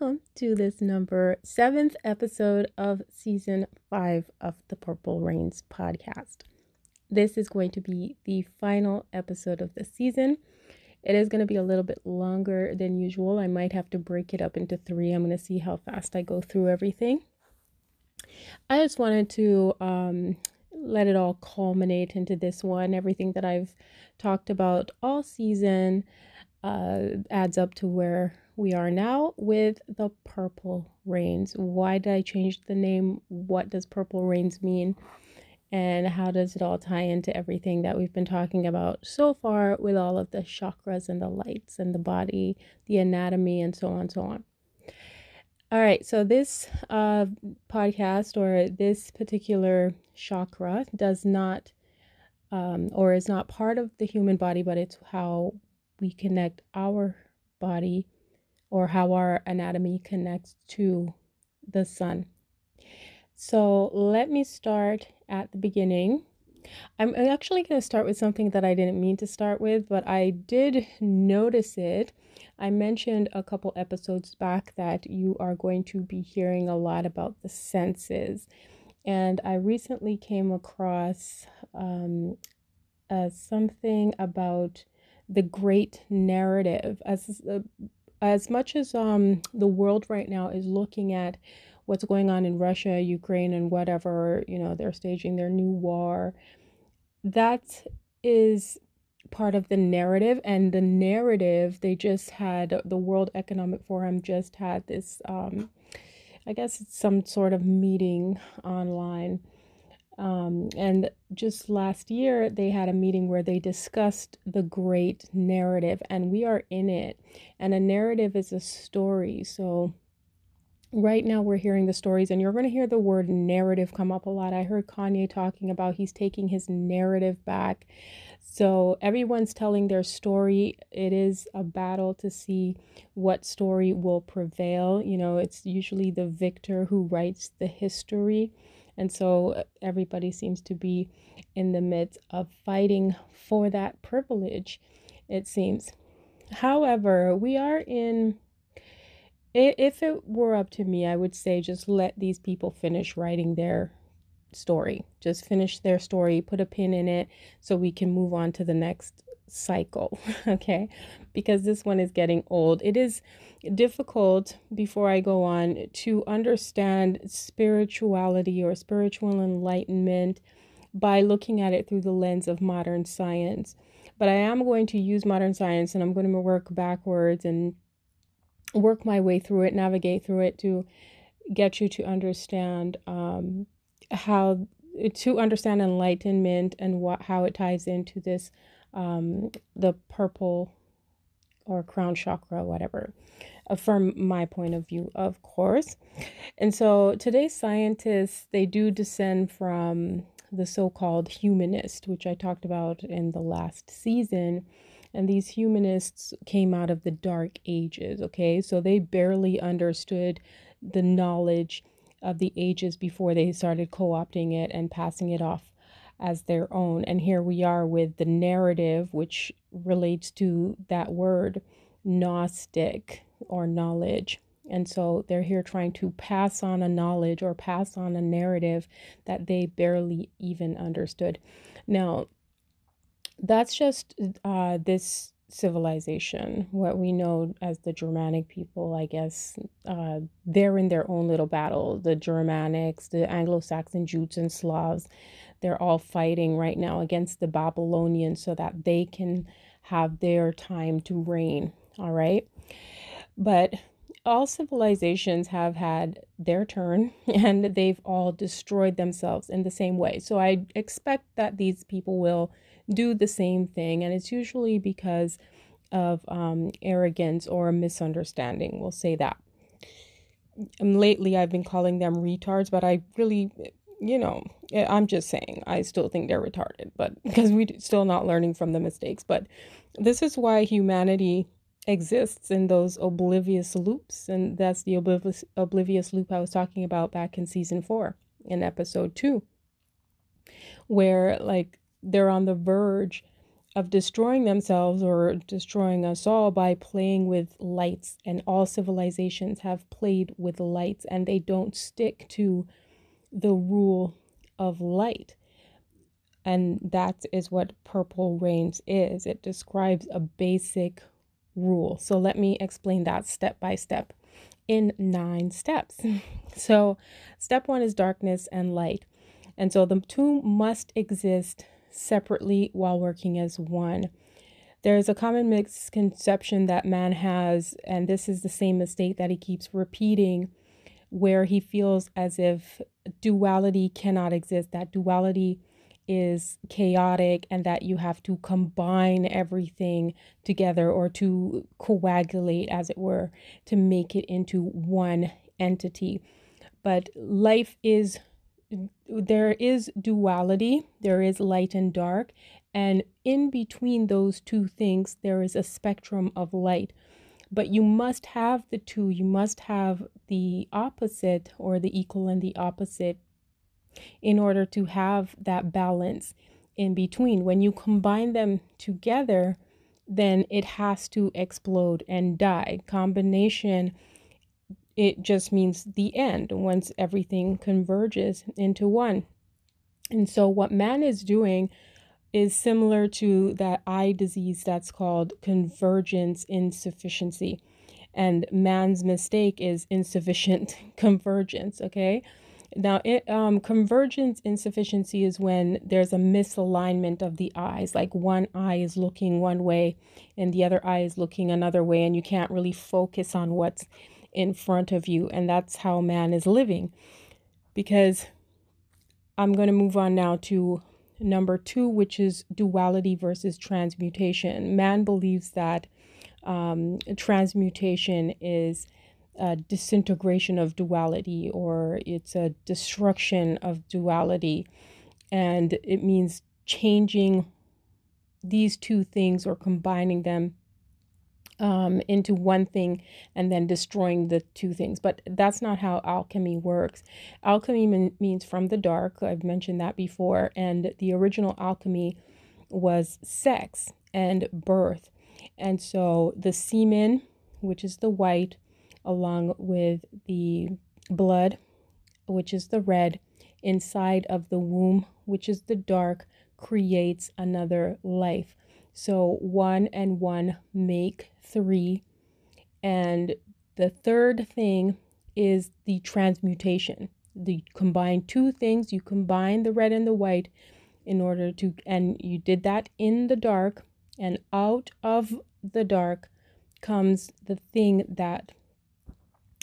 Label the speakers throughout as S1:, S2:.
S1: welcome to this number seventh episode of season five of the Purpl Reigns podcast. This is going to be the final episode of the season. It is going to be a little bit longer than usual. I might have to break it up into three. I'm going to see how fast I go through everything. I just wanted to um, let it all culminate into this one. Everything that I've talked about all season uh, adds up to where we are now with the Purpl Reigns. Why did I change the name? What does Purpl Reigns mean? And how does it all tie into everything that we've been talking about so far with all of the chakras and the lights and the body, the anatomy, and so on and so on? All right, so this uh, podcast or this particular chakra does not um, or is not part of the human body, but it's how we connect our body or how our anatomy connects to the sun. So let me start at the beginning. I'm actually going to start with something that I didn't mean to start with, but I did notice it. I mentioned a couple episodes back that you are going to be hearing a lot about the senses. And I recently came across um, uh, something about the great narrative as uh, as much as um, the world right now is looking at what's going on in Russia, Ukraine, and whatever, you know, they're staging their new war, that is part of the narrative. And the narrative, they just had the World Economic Forum just had this, um, I guess it's some sort of meeting online um, and just last year, they had a meeting where they discussed the great narrative, and we are in it. And a narrative is a story. So, right now, we're hearing the stories, and you're going to hear the word narrative come up a lot. I heard Kanye talking about he's taking his narrative back. So, everyone's telling their story. It is a battle to see what story will prevail. You know, it's usually the victor who writes the history. And so uh, everybody seems to be in the midst of fighting for that privilege, it seems. However, we are in, if it were up to me, I would say just let these people finish writing their story. Just finish their story, put a pin in it so we can move on to the next cycle, okay? Because this one is getting old. It is difficult, before I go on, to understand spirituality or spiritual enlightenment by looking at it through the lens of modern science. But I am going to use modern science and I'm going to work backwards and work my way through it, navigate through it to get you to understand um, how to understand enlightenment and what how it ties into this um, the purple or crown chakra, whatever, uh, from my point of view, of course. And so today's scientists, they do descend from the so called humanist, which I talked about in the last season. And these humanists came out of the dark ages, okay? So they barely understood the knowledge of the ages before they started co opting it and passing it off as their own. And here we are with the narrative, which relates to that word, Gnostic or knowledge. And so they're here trying to pass on a knowledge or pass on a narrative that they barely even understood. Now, that's just uh, this civilization, what we know as the Germanic people, I guess, uh, they're in their own little battle. The Germanics, the Anglo Saxon Jutes and Slavs, they're all fighting right now against the Babylonians so that they can have their time to reign. All right. But all civilizations have had their turn and they've all destroyed themselves in the same way. So I expect that these people will do the same thing. And it's usually because of um, arrogance or a misunderstanding. We'll say that. And lately, I've been calling them retards, but I really, you know, I'm just saying, I still think they're retarded, but because we're still not learning from the mistakes. But this is why humanity exists in those oblivious loops. And that's the oblivious, oblivious loop I was talking about back in season four in episode two, where like they're on the verge of destroying themselves or destroying us all by playing with lights. And all civilizations have played with lights and they don't stick to the rule of light. And that is what Purpl Reigns is. It describes a basic rule. So let me explain that step by step in nine steps. So, step one is darkness and light. And so the two must exist separately while working as one. There is a common misconception that man has, and this is the same mistake that he keeps repeating, where he feels as if duality cannot exist, that duality is chaotic, and that you have to combine everything together or to coagulate, as it were, to make it into one entity. But life is there is duality, there is light and dark, and in between those two things, there is a spectrum of light. But you must have the two, you must have the opposite or the equal and the opposite in order to have that balance in between. When you combine them together, then it has to explode and die. Combination it just means the end once everything converges into one. And so, what man is doing is similar to that eye disease that's called convergence insufficiency. And man's mistake is insufficient convergence, okay? Now, it, um, convergence insufficiency is when there's a misalignment of the eyes, like one eye is looking one way and the other eye is looking another way, and you can't really focus on what's in front of you. And that's how man is living. Because I'm going to move on now to number two, which is duality versus transmutation. Man believes that um, transmutation is a disintegration of duality or it's a destruction of duality. And it means changing these two things or combining them um, into one thing and then destroying the two things. But that's not how alchemy works. Alchemy mean, means from the dark. I've mentioned that before. And the original alchemy was sex and birth. And so the semen, which is the white, along with the blood, which is the red, inside of the womb, which is the dark, creates another life. So one and one make three. And the third thing is the transmutation. The combine two things, you combine the red and the white in order to, and you did that in the dark, and out of the dark comes the thing that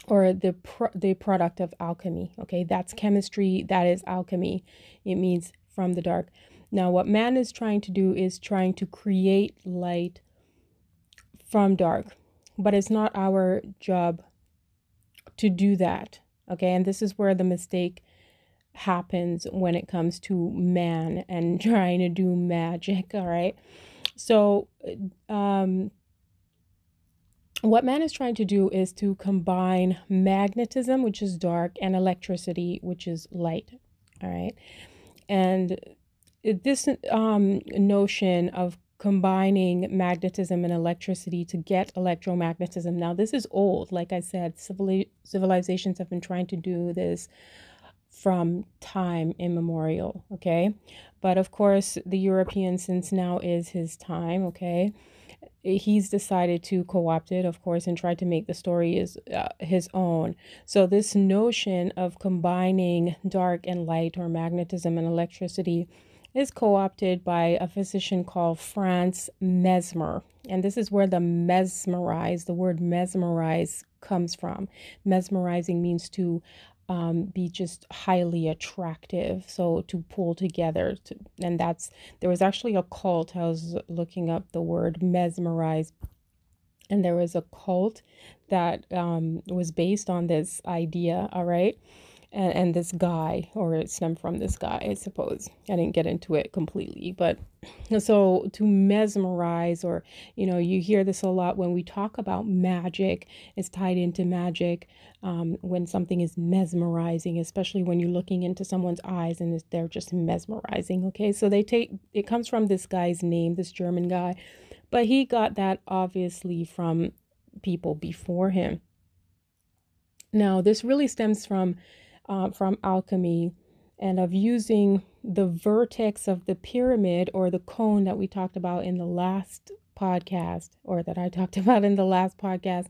S1: or the pro- the product of alchemy okay that's chemistry that is alchemy it means from the dark now, what man is trying to do is trying to create light from dark, but it's not our job to do that. Okay, and this is where the mistake happens when it comes to man and trying to do magic. All right, so um, what man is trying to do is to combine magnetism, which is dark, and electricity, which is light. All right, and this um, notion of combining magnetism and electricity to get electromagnetism. Now, this is old. Like I said, civili- civilizations have been trying to do this from time immemorial. Okay. But of course, the European, since now is his time, okay, he's decided to co-opt it of course and try to make the story is uh, his own so this notion of combining dark and light or magnetism and electricity is co opted by a physician called Franz Mesmer. And this is where the mesmerize, the word mesmerize comes from. Mesmerizing means to um, be just highly attractive. So to pull together. To, and that's, there was actually a cult. I was looking up the word mesmerize. And there was a cult that um, was based on this idea. All right. And, and this guy, or it stemmed from this guy, I suppose. I didn't get into it completely, but so to mesmerize, or you know, you hear this a lot when we talk about magic, it's tied into magic. Um, when something is mesmerizing, especially when you're looking into someone's eyes and they're just mesmerizing. Okay, so they take it comes from this guy's name, this German guy, but he got that obviously from people before him. Now, this really stems from uh, from alchemy and of using the vertex of the pyramid or the cone that we talked about in the last podcast, or that I talked about in the last podcast.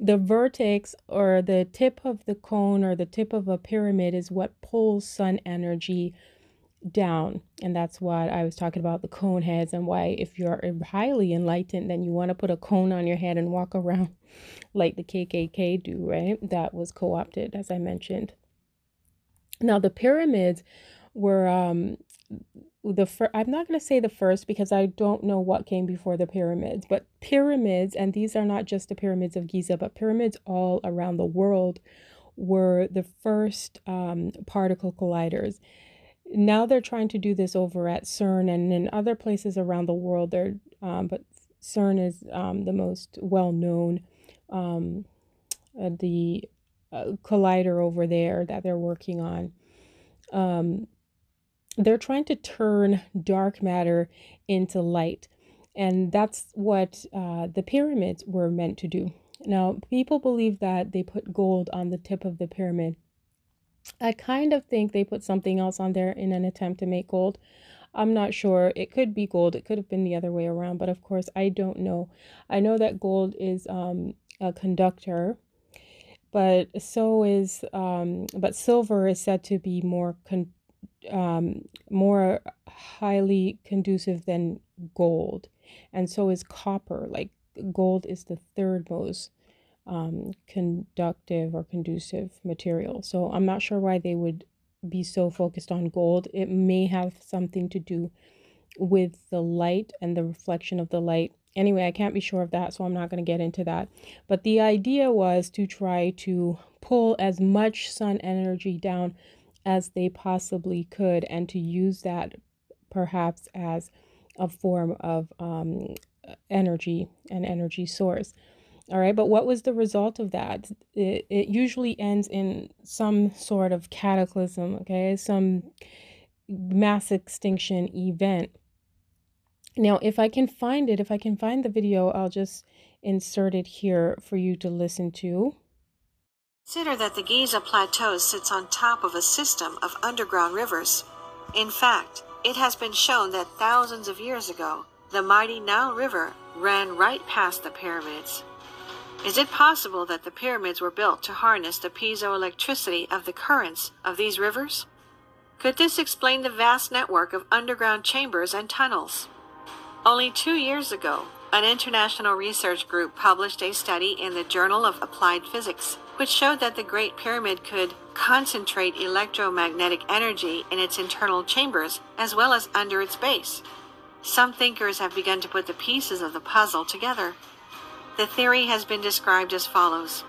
S1: The vertex or the tip of the cone or the tip of a pyramid is what pulls sun energy down. And that's why I was talking about the cone heads and why, if you're highly enlightened, then you want to put a cone on your head and walk around like the KKK do, right? That was co opted, as I mentioned. Now, the pyramids were um, the first, I'm not going to say the first because I don't know what came before the pyramids, but pyramids, and these are not just the pyramids of Giza, but pyramids all around the world were the first um, particle colliders. Now they're trying to do this over at CERN and in other places around the world. They're, um, but CERN is um, the most well known. Um, uh, the uh, collider over there that they're working on. Um, they're trying to turn dark matter into light. And that's what uh, the pyramids were meant to do. Now, people believe that they put gold on the tip of the pyramid. I kind of think they put something else on there in an attempt to make gold. I'm not sure. It could be gold. It could have been the other way around, but of course, I don't know. I know that gold is um, a conductor but so is um, but silver is said to be more con- um, more highly conducive than gold, and so is copper. Like gold is the third most um, conductive or conducive material. So I'm not sure why they would be so focused on gold. It may have something to do with the light and the reflection of the light Anyway, I can't be sure of that, so I'm not going to get into that. But the idea was to try to pull as much sun energy down as they possibly could and to use that perhaps as a form of um, energy, and energy source. All right, but what was the result of that? It, it usually ends in some sort of cataclysm, okay, some mass extinction event. Now, if I can find it, if I can find the video, I'll just insert it here for you to listen to.
S2: Consider that the Giza Plateau sits on top of a system of underground rivers. In fact, it has been shown that thousands of years ago, the mighty Nile River ran right past the pyramids. Is it possible that the pyramids were built to harness the piezoelectricity of the currents of these rivers? Could this explain the vast network of underground chambers and tunnels? Only two years ago, an international research group published a study in the Journal of Applied Physics, which showed that the Great Pyramid could concentrate electromagnetic energy in its internal chambers as well as under its base. Some thinkers have begun to put the pieces of the puzzle together. The theory has been described as follows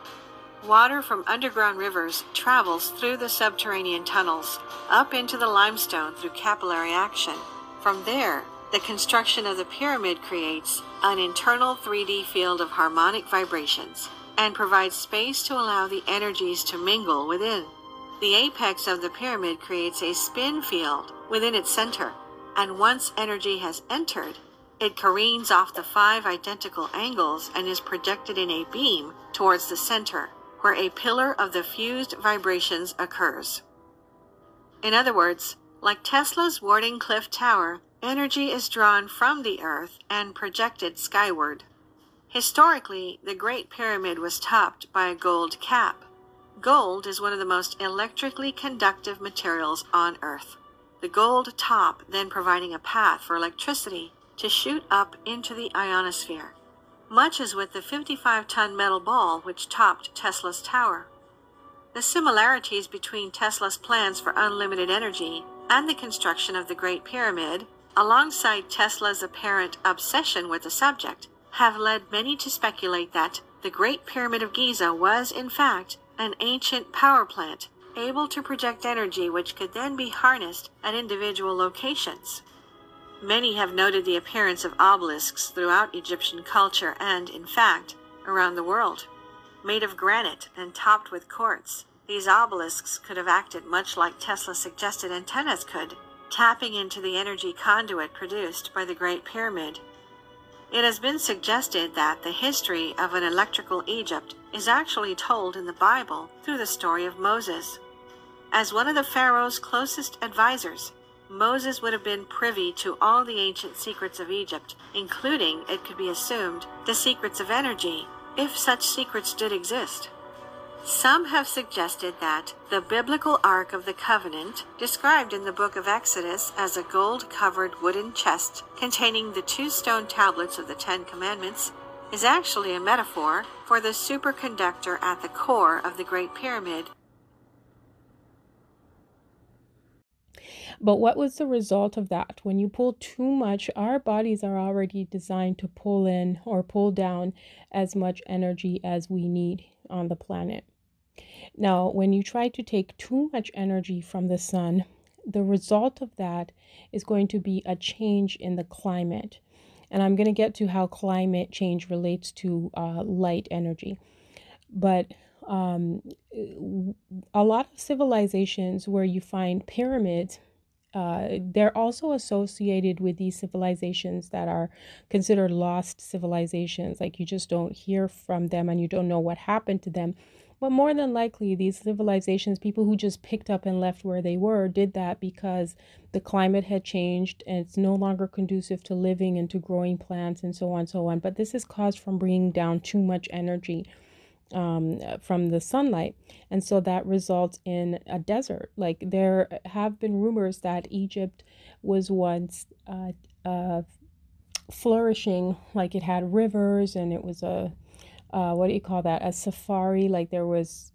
S2: Water from underground rivers travels through the subterranean tunnels up into the limestone through capillary action. From there, the construction of the pyramid creates an internal 3D field of harmonic vibrations and provides space to allow the energies to mingle within. The apex of the pyramid creates a spin field within its center, and once energy has entered, it careens off the five identical angles and is projected in a beam towards the center, where a pillar of the fused vibrations occurs. In other words, like Tesla's Wardenclyffe Tower, Energy is drawn from the earth and projected skyward. Historically, the Great Pyramid was topped by a gold cap. Gold is one of the most electrically conductive materials on Earth. The gold top then providing a path for electricity to shoot up into the ionosphere, much as with the 55 ton metal ball which topped Tesla's tower. The similarities between Tesla's plans for unlimited energy and the construction of the Great Pyramid alongside Tesla's apparent obsession with the subject, have led many to speculate that the Great Pyramid of Giza was, in fact, an ancient power plant able to project energy which could then be harnessed at individual locations. Many have noted the appearance of obelisks throughout Egyptian culture and, in fact, around the world. Made of granite and topped with quartz, these obelisks could have acted much like Tesla suggested antennas could, tapping into the energy conduit produced by the Great Pyramid. It has been suggested that the history of an electrical Egypt is actually told in the Bible through the story of Moses. As one of the Pharaoh's closest advisors, Moses would have been privy to all the ancient secrets of Egypt, including, it could be assumed, the secrets of energy, if such secrets did exist. Some have suggested that the biblical Ark of the Covenant, described in the book of Exodus as a gold covered wooden chest containing the two stone tablets of the Ten Commandments, is actually a metaphor for the superconductor at the core of the Great Pyramid.
S1: But what was the result of that? When you pull too much, our bodies are already designed to pull in or pull down as much energy as we need on the planet. Now, when you try to take too much energy from the sun, the result of that is going to be a change in the climate. And I'm going to get to how climate change relates to uh, light energy. But um, a lot of civilizations where you find pyramids, uh, they're also associated with these civilizations that are considered lost civilizations. Like you just don't hear from them and you don't know what happened to them. But more than likely, these civilizations, people who just picked up and left where they were, did that because the climate had changed and it's no longer conducive to living and to growing plants and so on and so on. But this is caused from bringing down too much energy um, from the sunlight. And so that results in a desert. Like there have been rumors that Egypt was once uh, uh, flourishing, like it had rivers and it was a uh, what do you call that? A safari. Like there was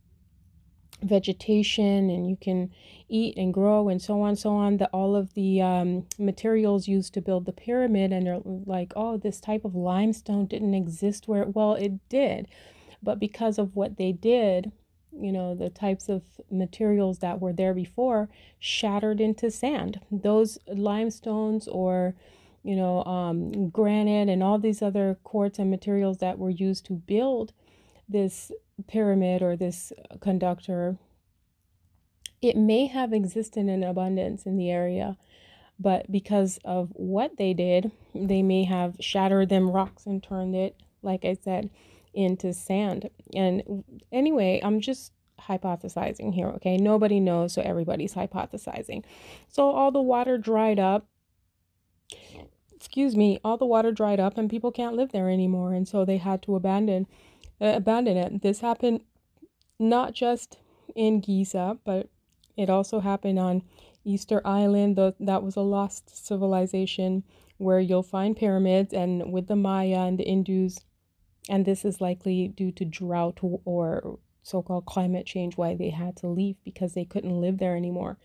S1: vegetation and you can eat and grow and so on so on that all of the um, materials used to build the pyramid and they're like oh this type of limestone didn't exist where well it did but because of what they did you know the types of materials that were there before shattered into sand. Those limestones or you know, um, granite and all these other quartz and materials that were used to build this pyramid or this conductor, it may have existed in abundance in the area, but because of what they did, they may have shattered them rocks and turned it, like I said, into sand. And anyway, I'm just hypothesizing here, okay? Nobody knows, so everybody's hypothesizing. So all the water dried up excuse me, all the water dried up and people can't live there anymore, and so they had to abandon uh, abandon it. This happened not just in Giza, but it also happened on Easter Island. The, that was a lost civilization where you'll find pyramids, and with the Maya and the Indus, and this is likely due to drought or so-called climate change why they had to leave because they couldn't live there anymore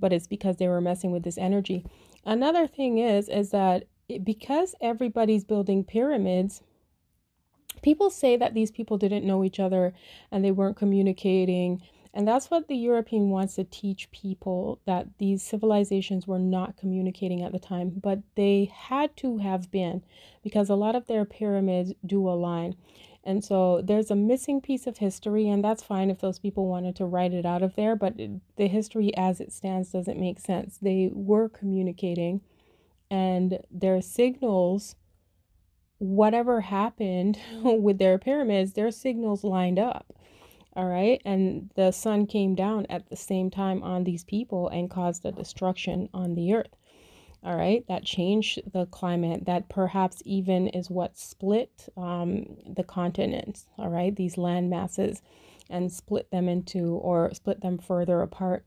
S1: but it's because they were messing with this energy another thing is is that because everybody's building pyramids, people say that these people didn't know each other and they weren't communicating. And that's what the European wants to teach people that these civilizations were not communicating at the time, but they had to have been because a lot of their pyramids do align. And so there's a missing piece of history, and that's fine if those people wanted to write it out of there, but the history as it stands doesn't make sense. They were communicating and their signals whatever happened with their pyramids their signals lined up all right? And the sun came down at the same time on these people and caused a destruction on the earth. All right? That changed the climate. That perhaps even is what split um, the continents. All right? These land masses and split them into or split them further apart.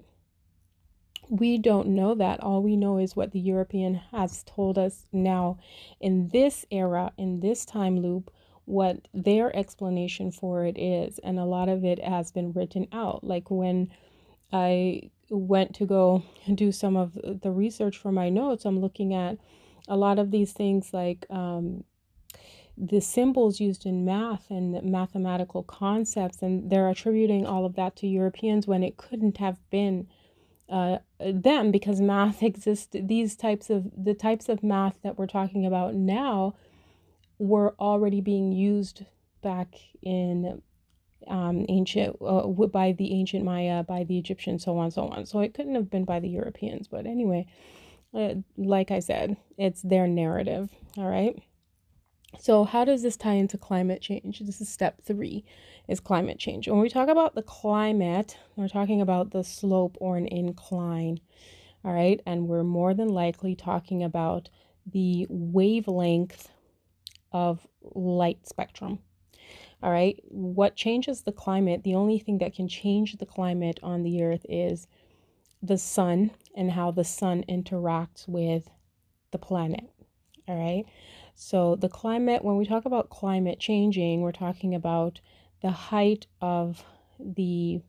S1: We don't know that. All we know is what the European has told us now in this era, in this time loop, what their explanation for it is. And a lot of it has been written out. Like when I went to go do some of the research for my notes, I'm looking at a lot of these things like um, the symbols used in math and mathematical concepts, and they're attributing all of that to Europeans when it couldn't have been uh, them because math exists. These types of the types of math that we're talking about now were already being used back in um, ancient uh, by the ancient Maya, by the Egyptians, so on, so on. So it couldn't have been by the Europeans. But anyway, uh, like I said, it's their narrative. All right. So how does this tie into climate change? This is step three, is climate change. When we talk about the climate, we're talking about the slope or an incline. All right, and we're more than likely talking about the wavelength of light spectrum. All right, what changes the climate? The only thing that can change the climate on the earth is the sun and how the sun interacts with the planet. All right, so the climate, when we talk about climate changing, we're talking about the height of the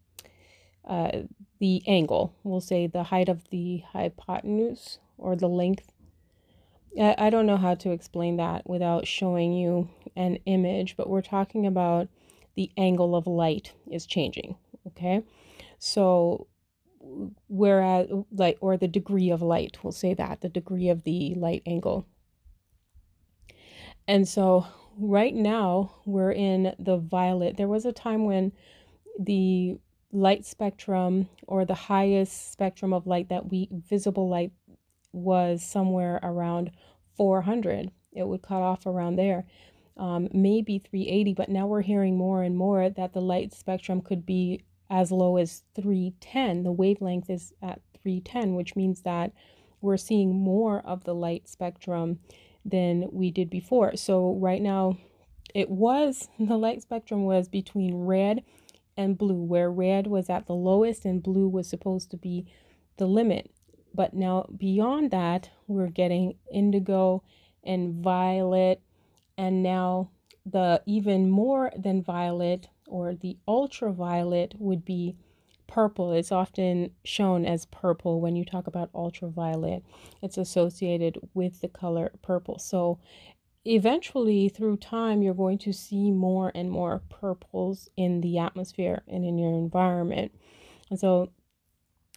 S1: uh, the angle. We'll say the height of the hypotenuse or the length I don't know how to explain that without showing you an image, but we're talking about the angle of light is changing. Okay. So, whereas, like, or the degree of light, we'll say that the degree of the light angle. And so, right now, we're in the violet. There was a time when the light spectrum or the highest spectrum of light that we visible light was somewhere around 400. It would cut off around there, um, maybe 380. But now we're hearing more and more that the light spectrum could be as low as 310. The wavelength is at 310, which means that we're seeing more of the light spectrum than we did before. So right now, it was the light spectrum was between red and blue, where red was at the lowest and blue was supposed to be the limit. But now beyond that, we're getting indigo and violet, and now the even more than violet or the ultraviolet would be purple. It's often shown as purple when you talk about ultraviolet. It's associated with the color purple. So eventually through time you're going to see more and more purples in the atmosphere and in your environment. And so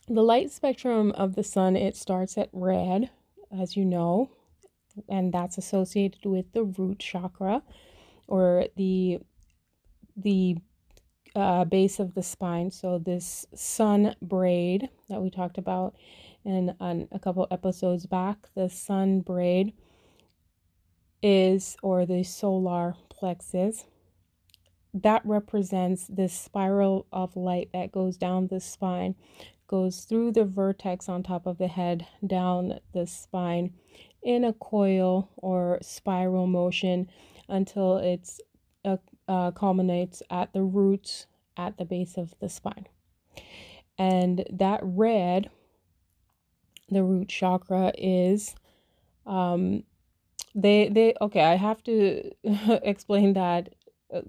S1: the light spectrum of the sun, it starts at red, as you know, and that's associated with the root chakra or the the uh, base of the spine. So this sun braid that we talked about in on a couple episodes back, the sun braid is or the solar plexus that represents this spiral of light that goes down the spine goes through the vertex on top of the head down the spine in a coil or spiral motion until it's uh, uh, culminates at the roots at the base of the spine. And that red, the root chakra, is um, they they okay. I have to explain that. Uh,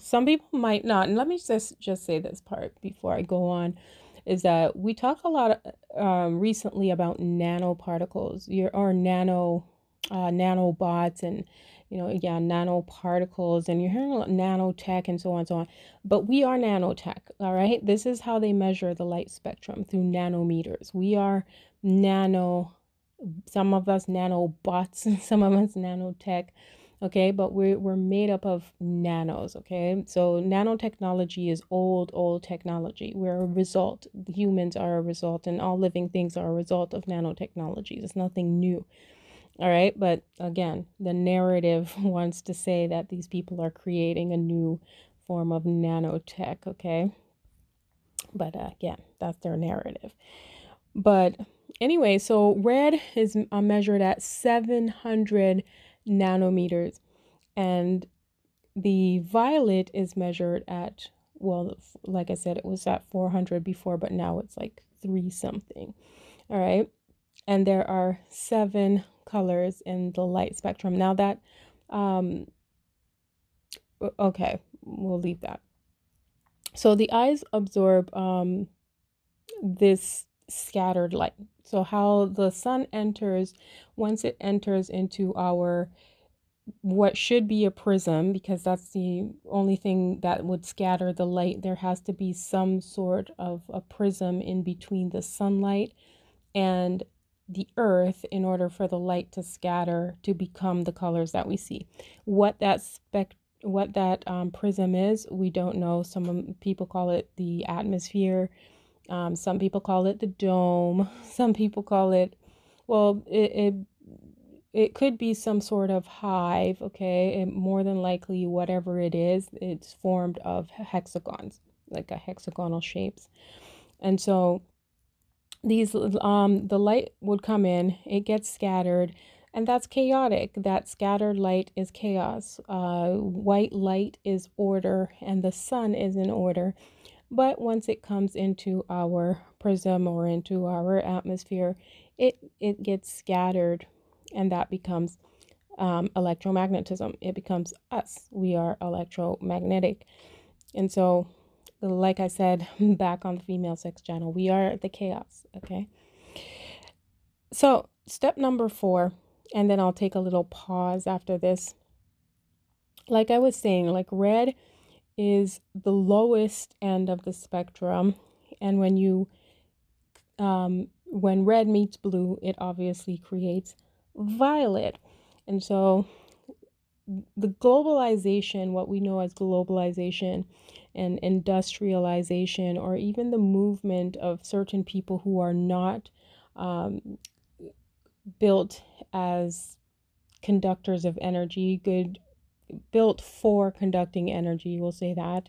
S1: some people might not. And let me just just say this part before I go on is that we talk a lot um, recently about nanoparticles, your or nano uh, nanobots and you know yeah nanoparticles and you're hearing nanotech and so on and so on. But we are nanotech all right? This is how they measure the light spectrum through nanometers. We are nano some of us nanobots and some of us nanotech okay? But we're, we're made up of nanos okay? So nanotechnology is old old technology. We're a result. Humans are a result and all living things are a result of nanotechnology it's nothing new all right? But again the narrative wants to say that these people are creating a new form of nanotech okay? But uh, again that's their narrative. But anyway so red is uh, measured at 700 nanometers. And the violet is measured at, well, like I said, it was at 400 before, but now it's like three something. All right. And there are seven colors in the light spectrum. Now that, um, okay, we'll leave that. So the eyes absorb um, this scattered light. So how the sun enters, once it enters into our what should be a prism because that's the only thing that would scatter the light. There has to be some sort of a prism in between the sunlight and the earth in order for the light to scatter to become the colors that we see. What that spec what that um, prism is, we don't know. Some people call it the atmosphere. Um, some people call it the dome. Some people call it, well, it, it it could be some sort of hive, okay? And more than likely, whatever it is, it's formed of hexagons, like a hexagonal shapes. And so these, um, the light would come in, it gets scattered, and that's chaotic. That scattered light is chaos. Uh, white light is order, and the sun is in order. But once it comes into our prism or into our atmosphere, it, it gets scattered and that becomes um, electromagnetism. It becomes us. We are electromagnetic. And so, like I said back on the female sex channel, we are the chaos. Okay. So, step number four, and then I'll take a little pause after this. Like I was saying, like red is the lowest end of the spectrum. And when you, um, when red meets blue, it obviously creates violet. And so the globalization, what we know as globalization and industrialization, or even the movement of certain people who are not um, built as conductors of energy, good, built for conducting energy, we'll say that.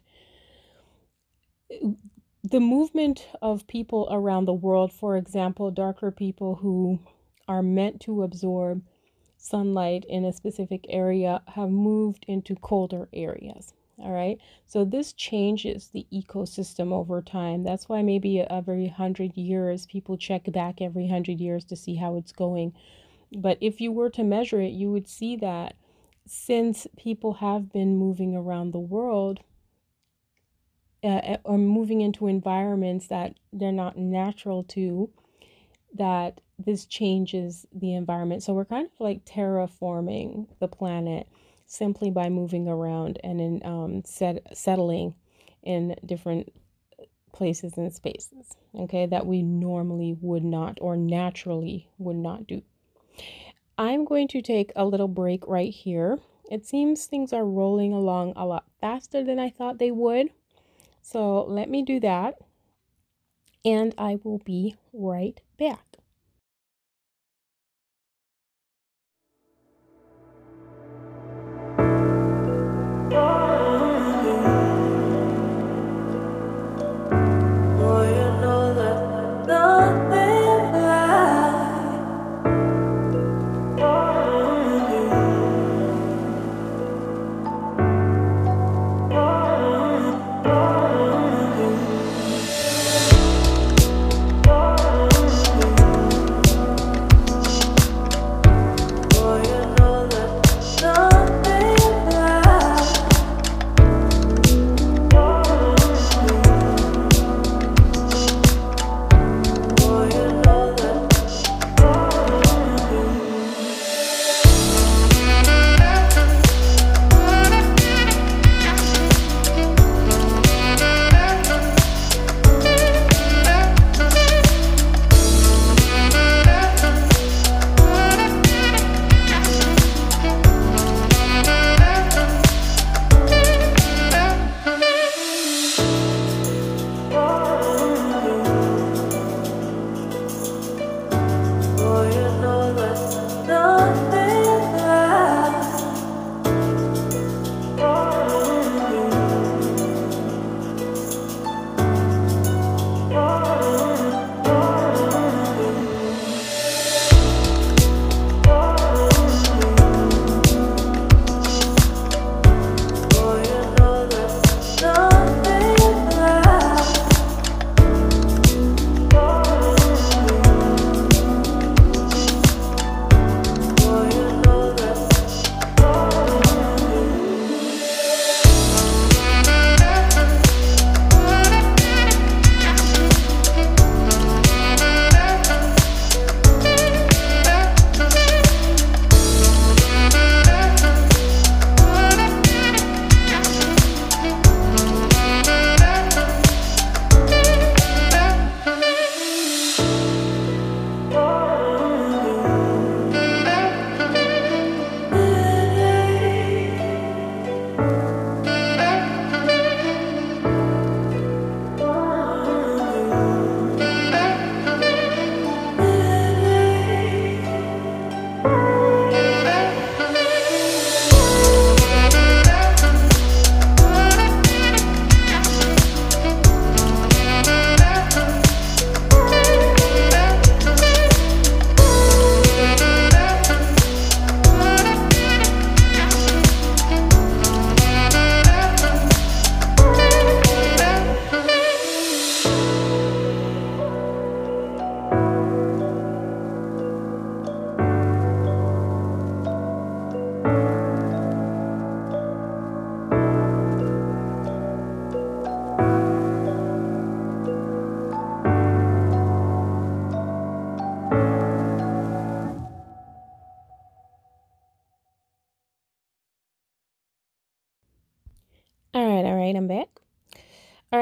S1: The movement of people around the world, for example, darker people who are meant to absorb sunlight in a specific area have moved into colder areas. All right. So this changes the ecosystem over time. That's why maybe every hundred years people check back every hundred years to see how it's going. But if you were to measure it, you would see that since people have been moving around the world uh, or moving into environments that they're not natural to, that this changes the environment. So we're kind of like terraforming the planet simply by moving around and in um, set, settling in different places and spaces, okay, that we normally would not or naturally would not do. I'm going to take a little break right here. It seems things are rolling along a lot faster than I thought they would. So let me do that and I will be right back. Oh.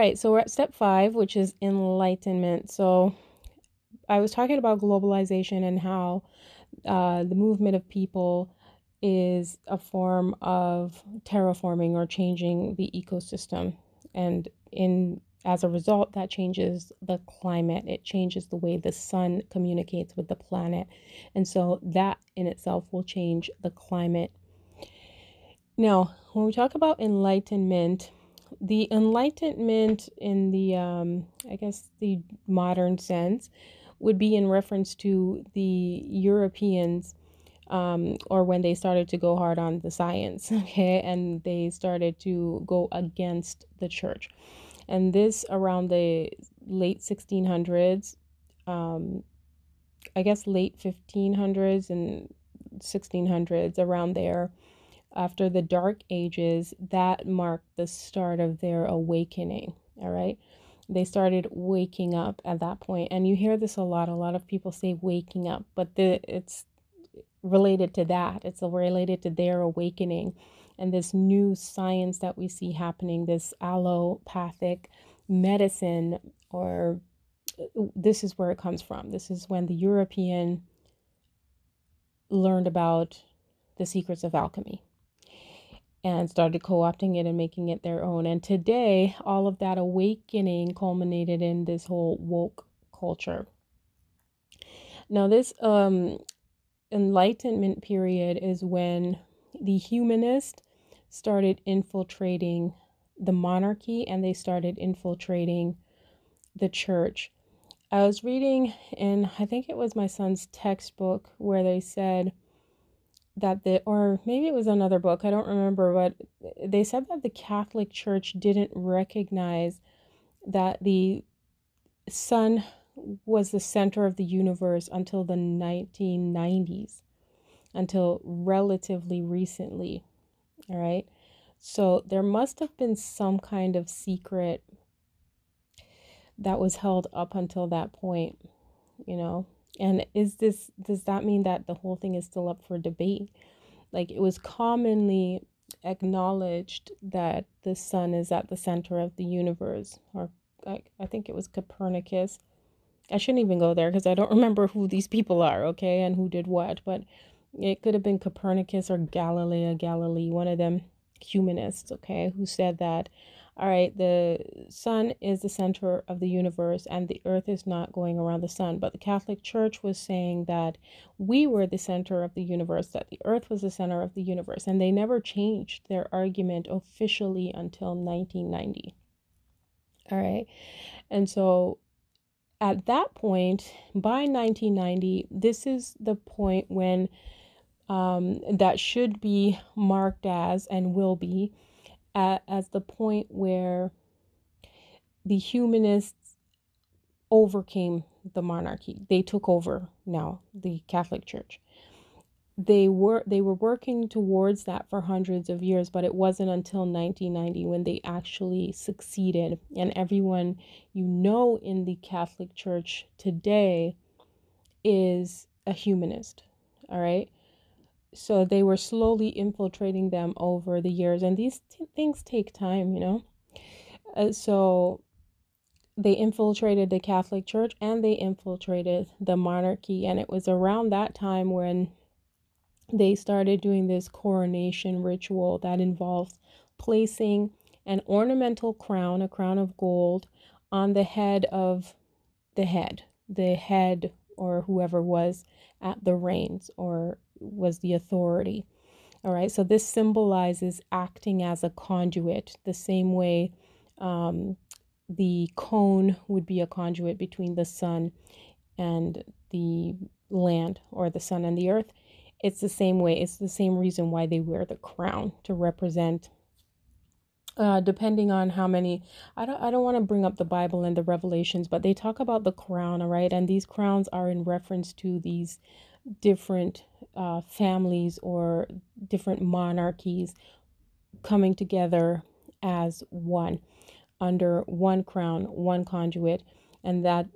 S1: Right, so we're at step five, which is enlightenment. So I was talking about globalization and how uh, the movement of people is a form of terraforming or changing the ecosystem. And in as a result, that changes the climate. It changes the way the sun communicates with the planet. And so that in itself will change the climate. Now, when we talk about enlightenment, the enlightenment in the, um, I guess, the modern sense would be in reference to the Europeans um, or when they started to go hard on the science, okay, and they started to go against the church. And this around the late 1600s um, i guess late 1500s and 1600s around there after the dark ages that marked the start of their awakening all right? They started waking up at that point and you hear this a lot. A lot of people say waking up but the it's related to that. It's related to their awakening and this new science that we see happening, this allopathic medicine, or this is where it comes from. This is when the European learned about the secrets of alchemy and started co opting it and making it their own. And today, all of that awakening culminated in this whole woke culture. Now, this um, enlightenment period is when the humanist started infiltrating the monarchy and they started infiltrating the church. I was reading in, I think it was my son's textbook, where they said that the, or maybe it was another book, I don't remember, but they said that the Catholic Church didn't recognize that the sun was the center of the universe until the 1990s, until relatively recently. All right. So there must have been some kind of secret that was held up until that point, you know. And is this does that mean that the whole thing is still up for debate? Like it was commonly acknowledged that the sun is at the center of the universe or I, I think it was Copernicus. I shouldn't even go there because I don't remember who these people are, okay, and who did what, but it could have been Copernicus or Galileo Galilei, one of them humanists, okay, who said that, all right, the sun is the center of the universe and the earth is not going around the sun. But the Catholic Church was saying that we were the center of the universe, that the earth was the center of the universe. And they never changed their argument officially until 1990. All right. And so at that point, by 1990, this is the point when um, that should be marked as and will be at, as the point where the humanists overcame the monarchy. They took over now the Catholic Church. They were they were working towards that for hundreds of years, but it wasn't until 1990 when they actually succeeded. And everyone you know in the Catholic Church today is a humanist. All right so they were slowly infiltrating them over the years and these t- things take time you know? Uh, so they infiltrated the catholic church and they infiltrated the monarchy and it was around that time when they started doing this coronation ritual that involves placing an ornamental crown a crown of gold on the head of the head the head or whoever was at the reins or was the authority. All right, so this symbolizes acting as a conduit, the same way um, the cone would be a conduit between the sun and the land, or the sun and the earth. It's the same way, it's the same reason why they wear the crown to represent. Uh, depending on how many i don't i don't want to bring up the bible and the revelations but they talk about the crown all right and these crowns are in reference to these different uh, families or different monarchies coming together as one under one crown, one conduit, and that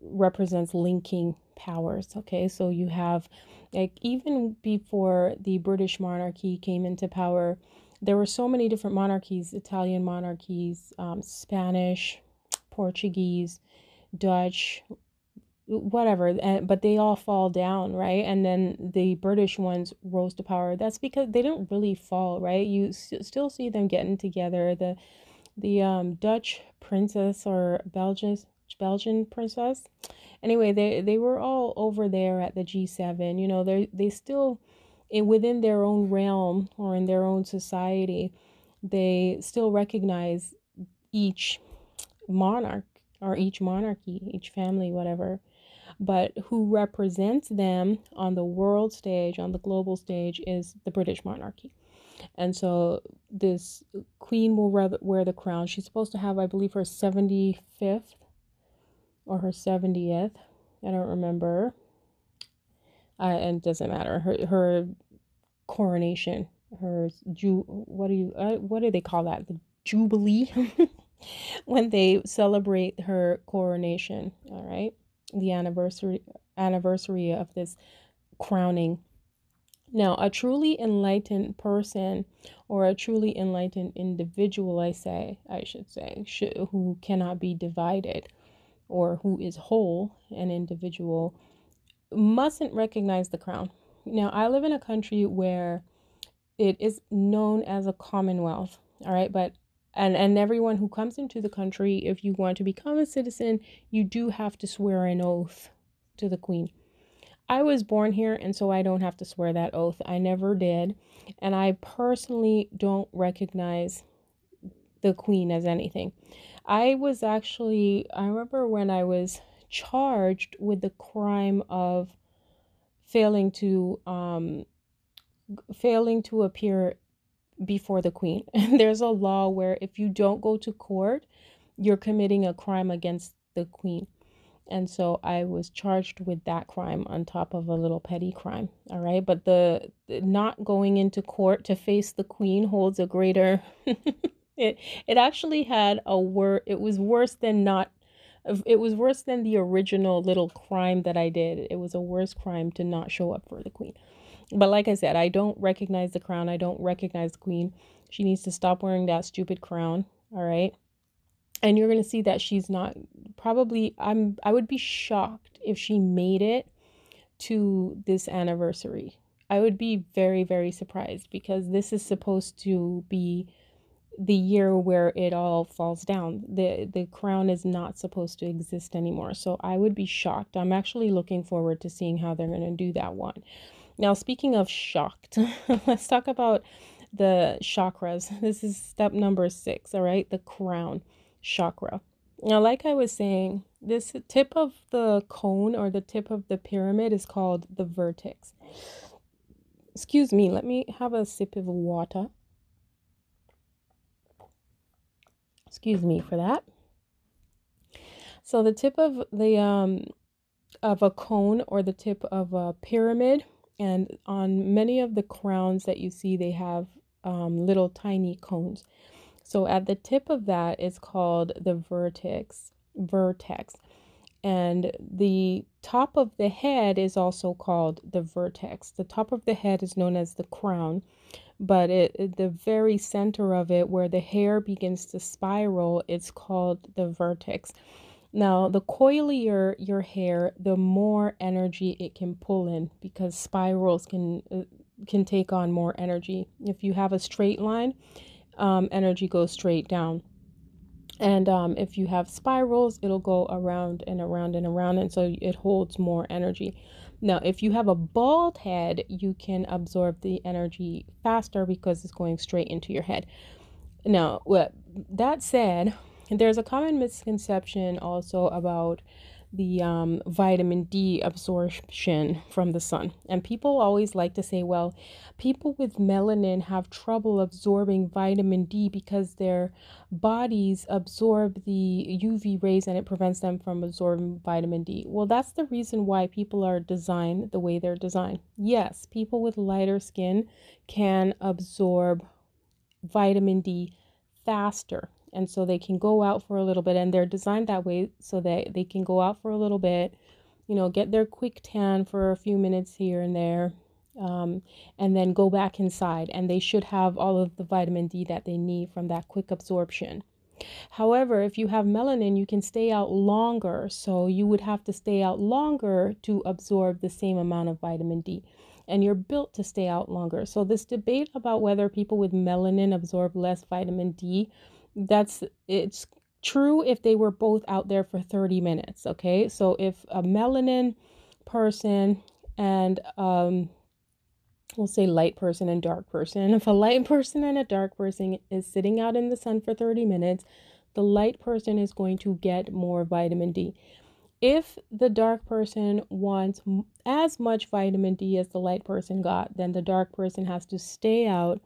S1: represents linking powers. Okay, so you have like even before the British monarchy came into power, there were so many different monarchies Italian monarchies, um, Spanish, Portuguese, Dutch, whatever and but they all fall down right? And then the british ones rose to power. That's because they didn't really fall right? You s- still see them getting together. The the um dutch princess or belgian belgian princess. Anyway they they were all over there at the g7 you know they they still in within their own realm or in their own society they still recognize each monarch or each monarchy each family whatever but who represents them on the world stage, on the global stage, is the British monarchy. And so this queen will wear the crown. She's supposed to have, I believe, her 75th or her 70th. I don't remember. Uh, and it doesn't matter. Her, her coronation, her ju what do you uh, what do they call that? The jubilee when they celebrate her coronation. All right the anniversary anniversary of this crowning. Now, a truly enlightened person or a truly enlightened individual, I say, I should say, who cannot be divided or who is whole, an individual, mustn't recognize the crown. Now, I live in a country where it is known as a commonwealth, all right, but and and everyone who comes into the country if you want to become a citizen you do have to swear an oath to the queen. I was born here and so i don't have to swear that oath. I never did. And i personally don't recognize the queen as anything. I was actually i remember when i was charged with the crime of failing to um failing to appear before the queen. There's a law where if you don't go to court, you're committing a crime against the queen. And so I was charged with that crime on top of a little petty crime. All right. But the, the not going into court to face the queen holds a greater it it actually had a word it was worse than not it was worse than the original little crime that I did. It was a worse crime to not show up for the queen. But like I said, I don't recognize the crown. I don't recognize the queen. She needs to stop wearing that stupid crown. All right. And you're going to see that she's not probably I'm I would be shocked if she made it to this anniversary. I would be very very surprised because this is supposed to be the year where it all falls down. The the crown is not supposed to exist anymore. So I would be shocked. I'm actually looking forward to seeing how they're going to do that one. Now, speaking of shocked, let's talk about the chakras. This is step number six, all right? The crown chakra. Now, like I was saying, this tip of the cone or the tip of the pyramid is called the vertex. Excuse me, let me have a sip of water. Excuse me for that. So the tip of the um of a cone or the tip of a pyramid and on many of the crowns that you see, they have um, little tiny cones. So at the tip of that is called the vertex, vertex. And the top of the head is also called the vertex. The top of the head is known as the crown, but it, the very center of it, where the hair begins to spiral, it's called the vertex. Now, the coilier your hair, the more energy it can pull in because spirals can uh, can take on more energy. If you have a straight line, um, energy goes straight down. And um, if you have spirals, it'll go around and around and around, and so it holds more energy. Now, if you have a bald head, you can absorb the energy faster because it's going straight into your head. Now, what that said, there's a common misconception also about the um, vitamin D absorption from the sun. And people always like to say, well, people with melanin have trouble absorbing vitamin D because their bodies absorb the UV rays and it prevents them from absorbing vitamin D. Well, that's the reason why people are designed the way they're designed. Yes, people with lighter skin can absorb vitamin D faster and so they can go out for a little bit and they're designed that way so that they can go out for a little bit you know get their quick tan for a few minutes here and there um, and then go back inside, and they should have all of the vitamin D that they need from that quick absorption. However, if you have melanin, you can stay out longer. So you would have to stay out longer to absorb the same amount of vitamin D. And you're built to stay out longer. So this debate about whether people with melanin absorb less vitamin D, that's it's true if they were both out there for 30 minutes. Okay. So if a melanin person and um we'll say light person and dark person. If a light person and a dark person is sitting out in the sun for 30 minutes, the light person is going to get more vitamin D. If the dark person wants as much vitamin D as the light person got, then the dark person has to stay out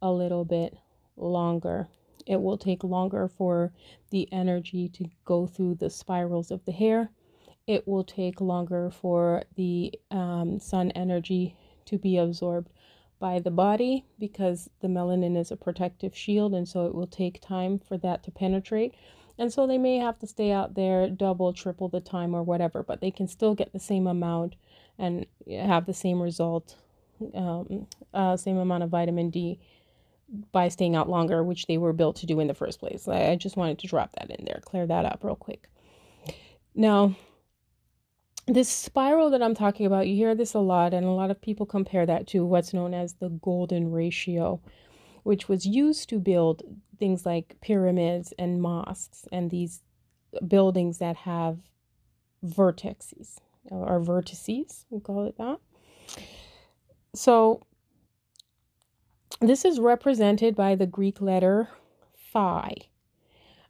S1: a little bit longer. It will take longer for the energy to go through the spirals of the hair. It will take longer for the um, sun energy to be absorbed by the body because the melanin is a protective shield and so it will take time for that to penetrate. And so they may have to stay out there double, triple the time or whatever, but they can still get the same amount and have the same result, um, uh, same amount of vitamin D by staying out longer, which they were built to do in the first place. I just wanted to drop that in there, clear that up real quick. Now, this spiral that I'm talking about, you hear this a lot, and a lot of people compare that to what's known as the golden ratio, which was used to build things like pyramids and mosques and these buildings that have vertices or vertices, we call it that. So this is represented by the Greek letter phi,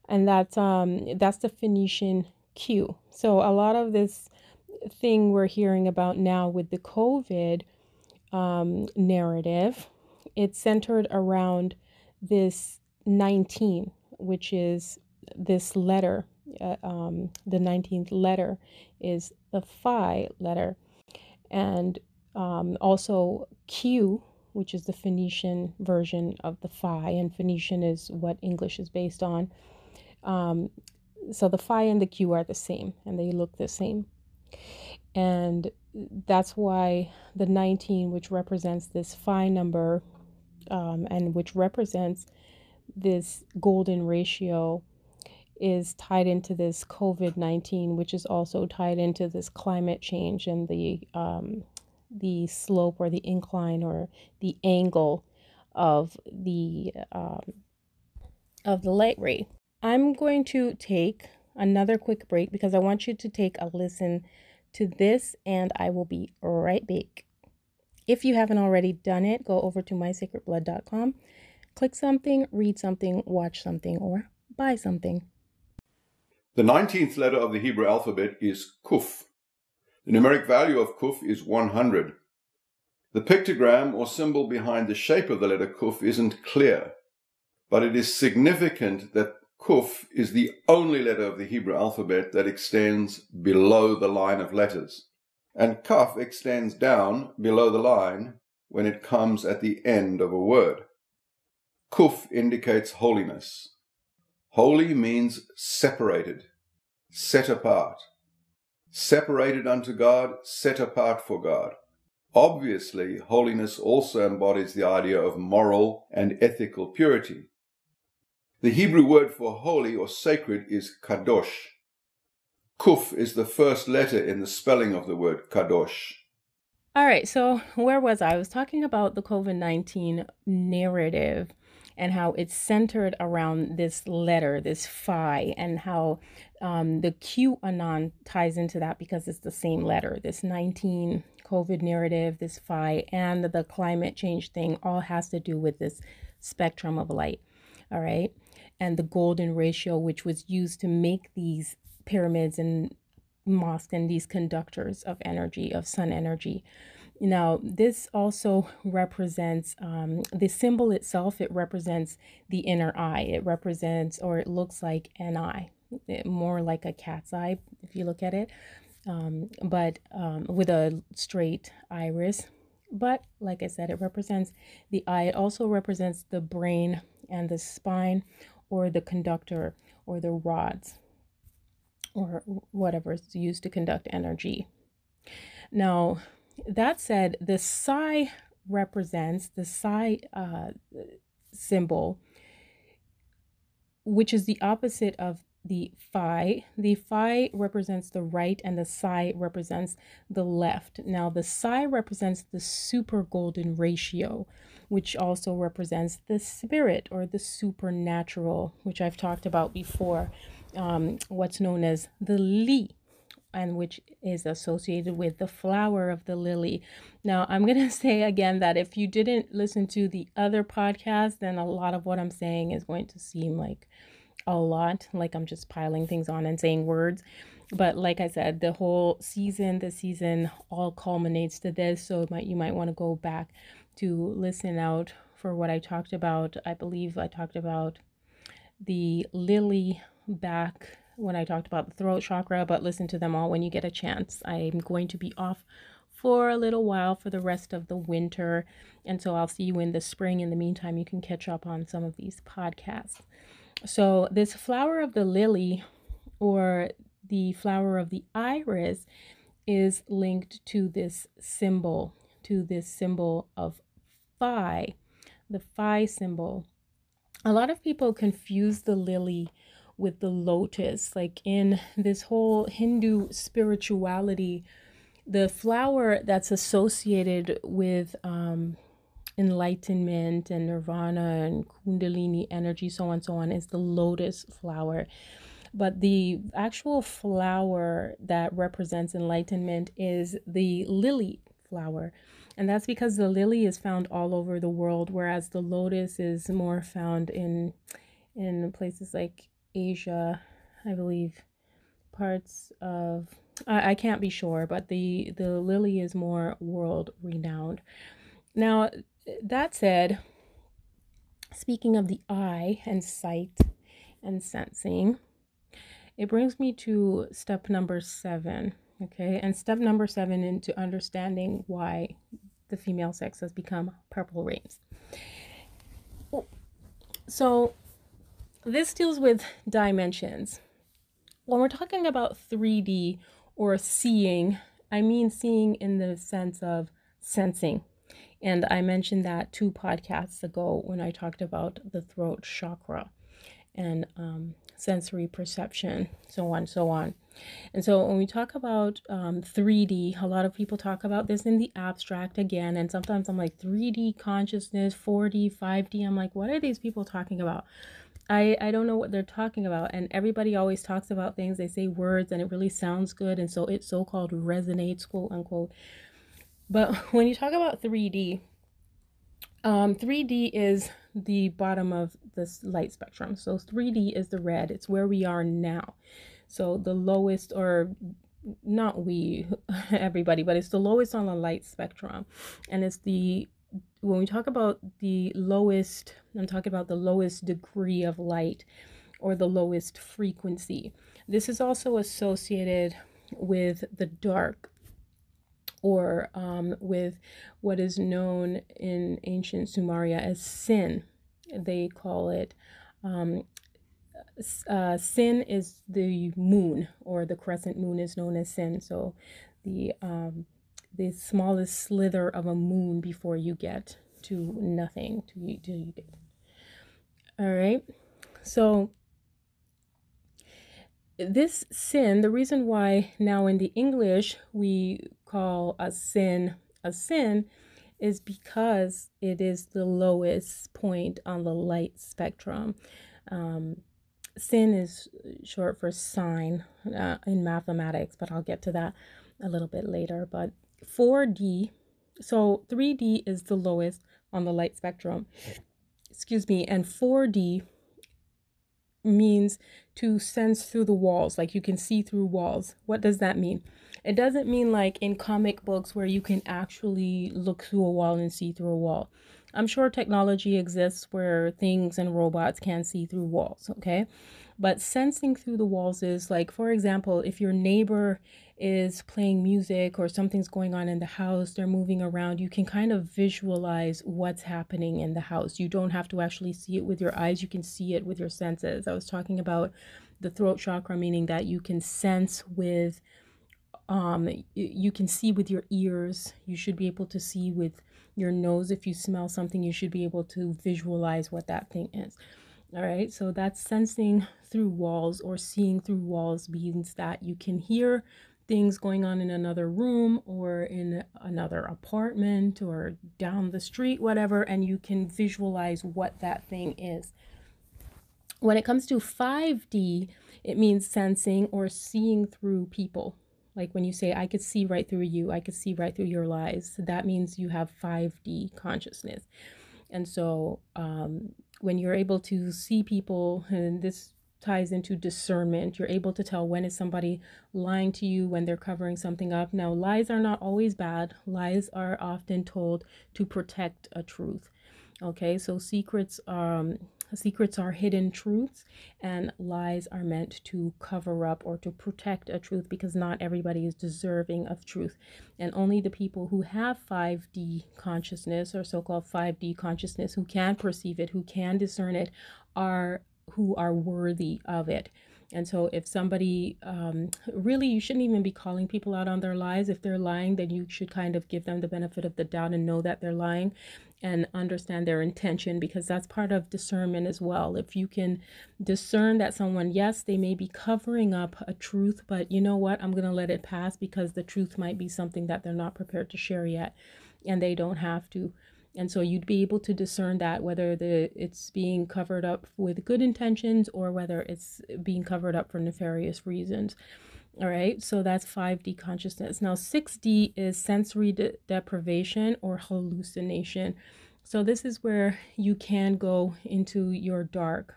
S1: and that's um that's the Phoenician Q. So a lot of this thing we're hearing about now with the COVID um, narrative, it's centered around this 19, which is this letter. Uh, um, the 19th letter is the phi letter. And um, also Q, which is the Phoenician version of the phi, and Phoenician is what English is based on. Um, so the phi and the Q are the same, and they look the same. And that's why the 19, which represents this phi number um, and which represents this golden ratio, is tied into this COVID 19, which is also tied into this climate change and the, um, the slope or the incline or the angle of the um, of the light ray. I'm going to take another quick break because I want you to take a listen to this and I will be right back. If you haven't already done it, go over to mysacredblood.com, click something, read something, watch something, or buy something.
S3: The 19th letter of the Hebrew alphabet is Kuf. The numeric value of Kuf is 100. The pictogram or symbol behind the shape of the letter Kuf isn't clear, but it is significant that Kuf is the only letter of the Hebrew alphabet that extends below the line of letters. And Kaf extends down below the line when it comes at the end of a word. Kuf indicates holiness. Holy means separated, set apart. Separated unto God, set apart for God. Obviously, holiness also embodies the idea of moral and ethical purity. The Hebrew word for holy or sacred is kadosh. Kuf is the first letter in the spelling of the word kadosh.
S1: All right, so where was I? I was talking about the COVID 19 narrative and how it's centered around this letter, this phi, and how um, the QAnon ties into that because it's the same letter. This 19 COVID narrative, this phi, and the climate change thing all has to do with this spectrum of light. All right and the golden ratio, which was used to make these pyramids and mosques and these conductors of energy, of sun energy. Now, this also represents um, the symbol itself, it represents the inner eye. It represents, or it looks like an eye, more like a cat's eye if you look at it, um, but um, with a straight iris. But like I said, it represents the eye. It also represents the brain and the spine or the conductor or the rods or whatever is used to conduct energy. Now, that said, the psi represents the psi uh, symbol, which is the opposite of the phi. The phi represents the right and the psi represents the left. Now, the psi represents the super golden ratio, which also represents the spirit or the supernatural, which I've talked about before, um, what's known as the Li. And which is associated with the flower of the lily. Now, I'm going to say again that if you didn't listen to the other podcast, then a lot of what I'm saying is going to seem like a lot, like I'm just piling things on and saying words. But like I said, the whole season, the season all culminates to this. So might, you might want to go back to listen out for what I talked about. I believe I talked about the lily back when I talked about the throat chakra, but listen to them all when you get a chance. I'm going to be off for a little while for the rest of the winter. And so I'll see you in the spring. In the meantime, you can catch up on some of these podcasts. So, this flower of the lily or the flower of the iris is linked to this symbol, to this symbol of phi, the phi symbol. A lot of people confuse the lily with the lotus. Like in this whole Hindu spirituality, the flower that's associated with um, enlightenment and nirvana and kundalini energy, so on and so on, is the lotus flower. But the actual flower that represents enlightenment is the lily flower. And that's because the lily is found all over the world, whereas the lotus is more found in in places like Asia, I believe, parts of I, I can't be sure, but the the lily is more world renowned. Now, that said, speaking of the eye and sight and sensing, it brings me to step number seven. Okay, and step number seven into understanding why the female sex has become Purpl Reigns. So, this deals with dimensions. When we're talking about 3D or seeing, I mean seeing in the sense of sensing and I mentioned that two podcasts ago when I talked about the throat chakra and um, sensory perception, so on, so on. And so when we talk about um, 3D, a lot of people talk about this in the abstract again. And sometimes I'm like 3D consciousness, 4D, 5D. I'm like, what are these people talking about? I, I don't know what they're talking about. And everybody always talks about things. They say words and it really sounds good. And so it so called resonates, quote unquote. But when you talk about 3D, um, 3D is the bottom of this light spectrum. So 3D is the red. It's where we are now. So the lowest, or not we, everybody, but it's the lowest on the light spectrum. And it's the, when we talk about the lowest, I'm talking about the lowest degree of light or the lowest frequency. This is also associated with the dark or um, with what is known in ancient Sumeria as sin. They call it um, uh, sin is the moon, or the crescent moon is known as sin. So the um, the smallest slither of a moon before you get to nothing. To, to all right. So this sin, the reason why now in the English we call a sin a sin is because it is the lowest point on the light spectrum. Um, sin is short for sine uh, in mathematics, but I'll get to that a little bit later. But 4D, so 3D is the lowest on the light spectrum. Excuse me, and 4D means to sense through the walls, like you can see through walls. What does that mean? It doesn't mean like in comic books where you can actually look through a wall and see through a wall. I'm sure technology exists where things and robots can see through walls, okay? But sensing through the walls is like, for example, if your neighbor is playing music or something's going on in the house, they're moving around, you can kind of visualize what's happening in the house. You don't have to actually see it with your eyes, you can see it with your senses. I was talking about the throat chakra, meaning that you can sense with um, you can see with your ears. You should be able to see with your nose. If you smell something, you should be able to visualize what that thing is. All right, so that's sensing through walls or seeing through walls means that you can hear things going on in another room or in another apartment or down the street, whatever, and you can visualize what that thing is. When it comes to 5D, it means sensing or seeing through people. Like when you say, I could see right through you, I could see right through your lies, that means you have 5D consciousness. And so um, when you're able to see people, and this ties into discernment, you're able to tell when is somebody lying to you, when they're covering something up. Now, lies are not always bad, lies are often told to protect a truth. Okay, so secrets um secrets are hidden truths and lies are meant to cover up or to protect a truth because not everybody is deserving of truth and only the people who have 5d consciousness or so-called 5d consciousness who can perceive it who can discern it are who are worthy of it and so, if somebody um, really, you shouldn't even be calling people out on their lies. If they're lying, then you should kind of give them the benefit of the doubt and know that they're lying and understand their intention because that's part of discernment as well. If you can discern that someone, yes, they may be covering up a truth, but you know what? I'm going to let it pass because the truth might be something that they're not prepared to share yet and they don't have to and so you'd be able to discern that whether the it's being covered up with good intentions or whether it's being covered up for nefarious reasons. All right? So that's 5d consciousness. Now 6d is sensory de- deprivation or hallucination. So this is where you can go into your dark.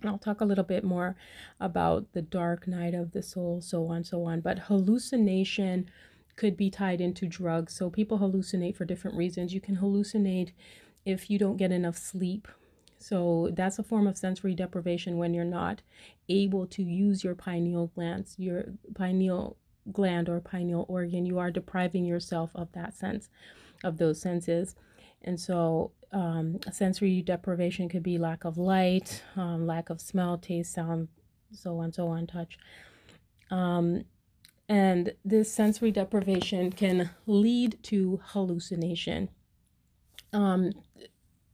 S1: And I'll talk a little bit more about the dark night of the soul, so on, so on. But hallucination could be tied into drugs. So people hallucinate for different reasons. You can hallucinate if you don't get enough sleep. So that's a form of sensory deprivation when you're not able to use your pineal glands, your pineal gland or pineal organ. You are depriving yourself of that sense, of those senses. And so um, sensory deprivation could be lack of light, um, lack of smell, taste, sound, so on, so on, touch. Um, and this sensory deprivation can lead to hallucination. Um,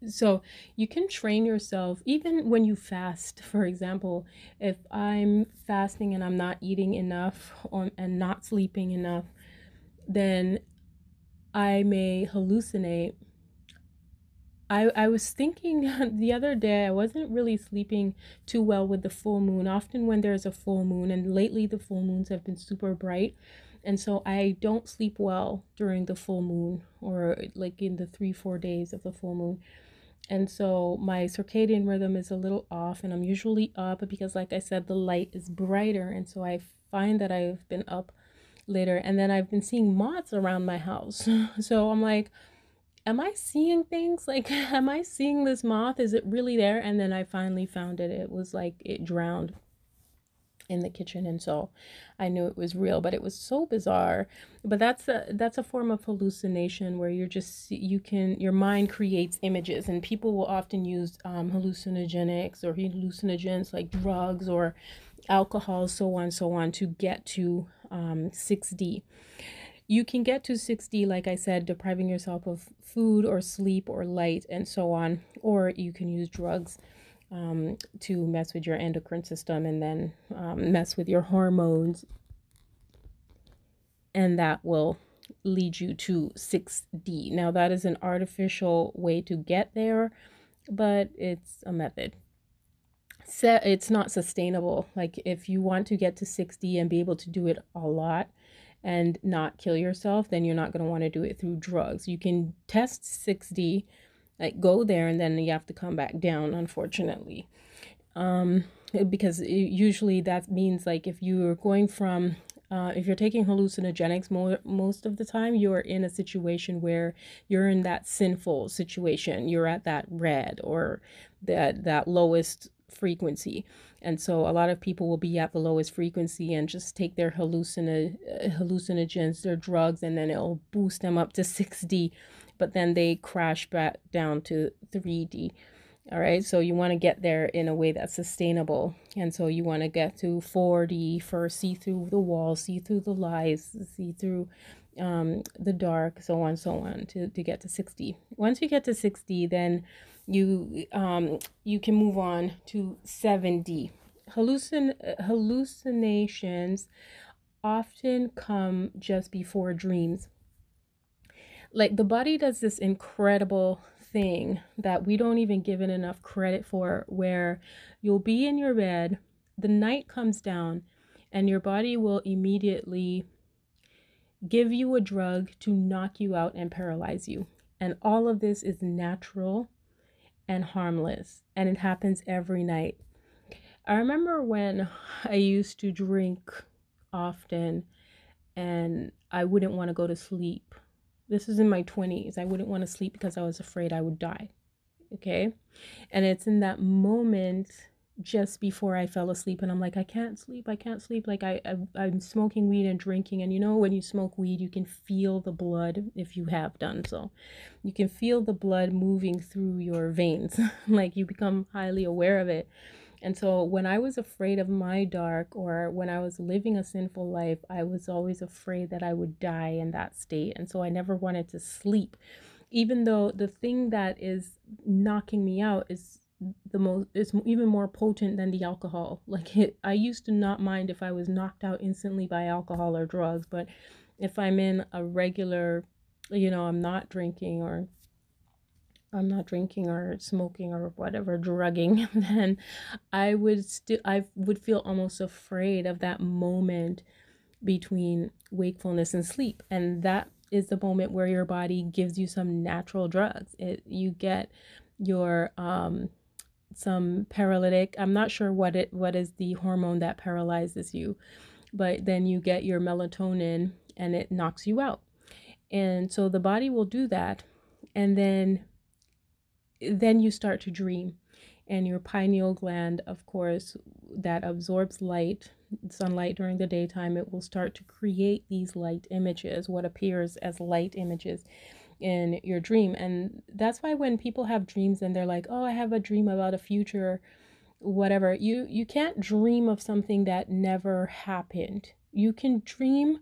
S1: so you can train yourself even when you fast for example if i'm fasting and i'm not eating enough or, and not sleeping enough then i may hallucinate I, I was thinking the other day, I wasn't really sleeping too well with the full moon. Often, when there's a full moon, and lately the full moons have been super bright, and so I don't sleep well during the full moon or like in the three, four days of the full moon. And so my circadian rhythm is a little off, and I'm usually up because, like I said, the light is brighter. And so I find that I've been up later, and then I've been seeing moths around my house. so I'm like, am I seeing things? Like, am I seeing this moth? Is it really there? And then I finally found it. It was like it drowned in the kitchen and so I knew it was real but it was so bizarre but that's a that's a form of hallucination where you're just you can your mind creates images and people will often use um, hallucinogenics or hallucinogens like drugs or alcohol so on so on to get to um, 6D you can get to 6D, like I said, depriving yourself of food or sleep or light and so on, or you can use drugs um, to mess with your endocrine system and then um, mess with your hormones. And that will lead you to 6D. Now, that is an artificial way to get there, but it's a method. So It's not sustainable. Like, if you want to get to 6D and be able to do it a lot, and not kill yourself, then you're not going to want to do it through drugs. You can test 6D, like go there, and then you have to come back down, unfortunately. Um, because usually that means like if you're going from uh, if you're taking hallucinogenics most of the time you're in a situation where you're in that sinful situation you're at that red or that that lowest frequency. And so a lot of people will be at the lowest frequency and just take their hallucino- hallucinogens, their drugs, and then it'll boost them up to 6D, but then they crash back down to 3D. All right, so you want to get there in a way that's sustainable. And so you want to get to 4D first, see through the walls, see through the lies, see through um, the dark, so on, so on, to, to get to 6D. Once you get to 6D, then you um, you can move on to 7D. Hallucin- hallucinations often come just before dreams. Like the body does this incredible thing that we don't even give it enough credit for, where you'll be in your bed, the night comes down, and your body will immediately give you a drug to knock you out and paralyze you. And all of this is natural and harmless, and it happens every night. I remember when I used to drink often and I wouldn't want to go to sleep this is in my 20s. I wouldn't want to sleep because I was afraid I would die. Okay. And it's in that moment just before I fell asleep and I'm like, I can't sleep. I can't sleep. Like I, I am smoking weed and drinking. And you know, when you smoke weed, you can feel the blood if you have done so. You can feel the blood moving through your veins. like you become highly aware of it. And so when I was afraid of my dark or when I was living a sinful life, I was always afraid that I would die in that state. And so I never wanted to sleep, even though the thing that is knocking me out is the most is even more potent than the alcohol like it, i used to not mind if i was knocked out instantly by alcohol or drugs but if i'm in a regular you know i'm not drinking or I'm not drinking or smoking or whatever drugging, then I would still I would feel almost afraid of that moment between wakefulness and sleep. And that is the moment where your body gives you some natural drugs. It you get your um some paralytic. I'm not sure what it what is the hormone that paralyzes you, but then you get your melatonin and it knocks you out. And so the body will do that and then then you start to dream and your pineal gland of course that absorbs light sunlight during the daytime it will start to create these light images what appears as light images in your dream and that's why when people have dreams and they're like oh i have a dream about a future whatever you you can't dream of something that never happened you can dream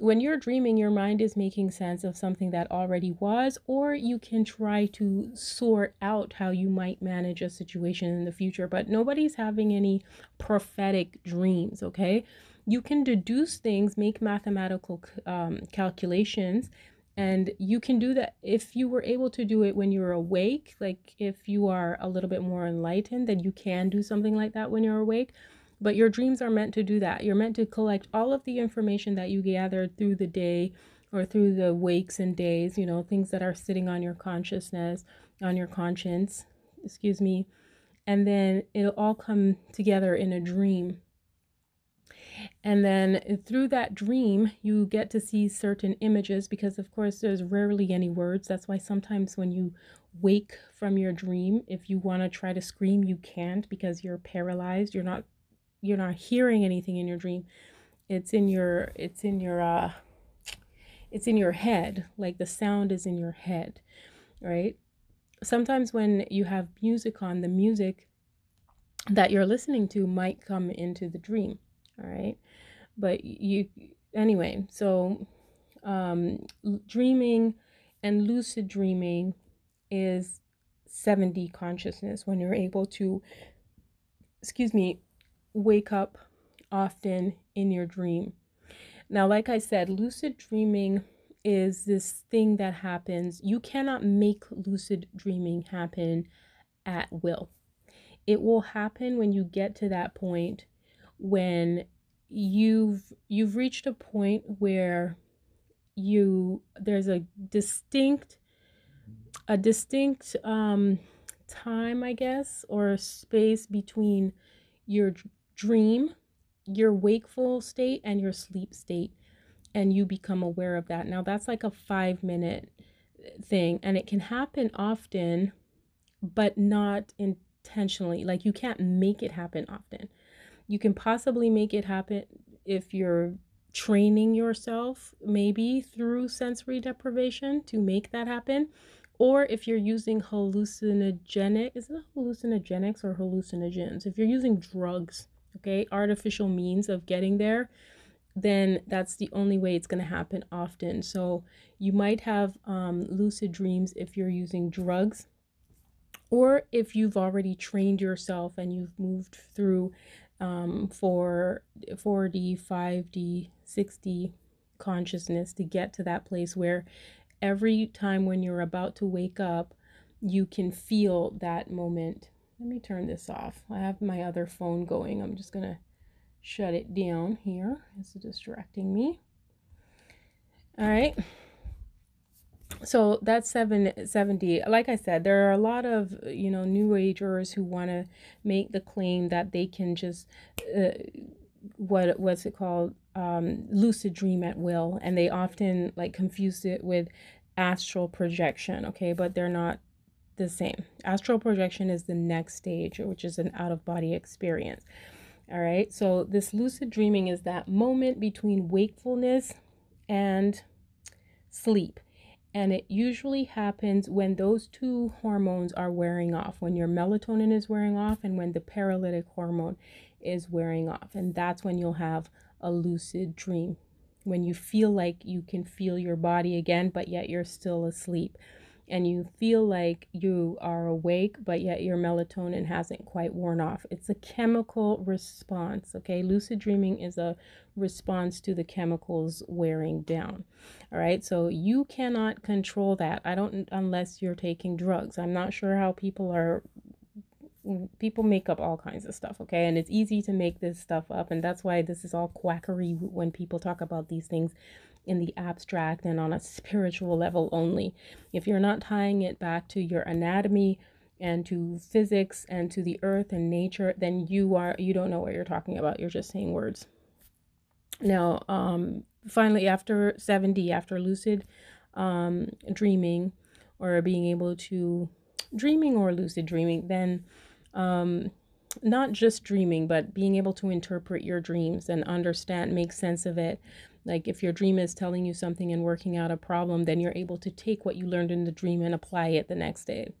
S1: when you're dreaming, your mind is making sense of something that already was, or you can try to sort out how you might manage a situation in the future. But nobody's having any prophetic dreams, okay? You can deduce things, make mathematical um, calculations, and you can do that if you were able to do it when you're awake. Like if you are a little bit more enlightened, then you can do something like that when you're awake but your dreams are meant to do that. You're meant to collect all of the information that you gathered through the day or through the wakes and days, you know, things that are sitting on your consciousness, on your conscience, excuse me. And then it'll all come together in a dream. And then through that dream, you get to see certain images because, of course, there's rarely any words. That's why sometimes when you wake from your dream, if you want to try to scream, you can't because you're paralyzed. You're not you're not hearing anything in your dream it's in your it's in your uh it's in your head like the sound is in your head right sometimes when you have music on the music that you're listening to might come into the dream all right but you anyway so um dreaming and lucid dreaming is 7D consciousness when you're able to excuse me wake up often in your dream. Now, like I said, lucid dreaming is this thing that happens. You cannot make lucid dreaming happen at will. It will happen when you get to that point when you've you've reached a point where you there's a distinct a distinct um time i guess or space between your dream, your wakeful state, and your sleep state. And you become aware of that. Now, that's like a five minute thing, and it can happen often, but not intentionally. Like, you can't make it happen often. You can possibly make it happen if you're training yourself, maybe through sensory deprivation to make that happen or if you're using hallucinogenic, is it hallucinogenics or hallucinogens? If you're using drugs, okay, artificial means of getting there, then that's the only way it's going to happen often. So you might have um, lucid dreams if you're using drugs or if you've already trained yourself and you've moved through um, for 4D, 5D, 6D consciousness to get to that place where every time when you're about to wake up, you can feel that moment. Let me turn this off. I have my other phone going. I'm just going to shut it down here. It's distracting me. All right. So that's 770. Like I said, there are a lot of, you know, new agers who want to make the claim that they can just uh, what what's it called? Um, lucid dream at will and they often like confuse it with astral projection okay? But they're not the same. Astral projection is the next stage which is an out of body experience all right? So this lucid dreaming is that moment between wakefulness and sleep and it usually happens when those two hormones are wearing off when your melatonin is wearing off and when the paralytic hormone is wearing off. And that's when you'll have a lucid dream. When you feel like you can feel your body again, but yet you're still asleep. And you feel like you are awake, but yet your melatonin hasn't quite worn off. It's a chemical response, okay? Lucid dreaming is a response to the chemicals wearing down. All right, so you cannot control that. I don't, unless you're taking drugs. I'm not sure how people are people make up all kinds of stuff, okay? And it's easy to make this stuff up. And that's why this is all quackery when people talk about these things in the abstract and on a spiritual level only. If you're not tying it back to your anatomy and to physics and to the earth and nature, then you are you don't know what you're talking about. You're just saying words. Now, um finally after 7D, after lucid um dreaming or being able to dreaming or lucid dreaming, then um, not just dreaming, but being able to interpret your dreams and understand, make sense of it. Like if your dream is telling you something and working out a problem, then you're able to take what you learned in the dream and apply it the next day.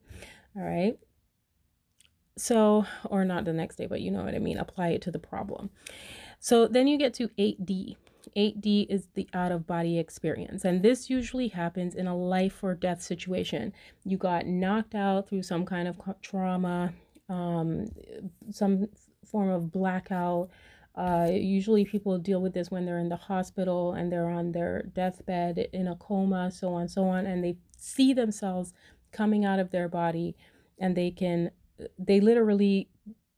S1: All right. So, or not the next day, but you know what I mean, apply it to the problem. So then you get to 8D. 8D is the out of body experience. And this usually happens in a life or death situation. You got knocked out through some kind of trauma, um, some form of blackout. Uh, usually people deal with this when they're in the hospital and they're on their deathbed in a coma, so on, so on, and they see themselves coming out of their body and they can, they literally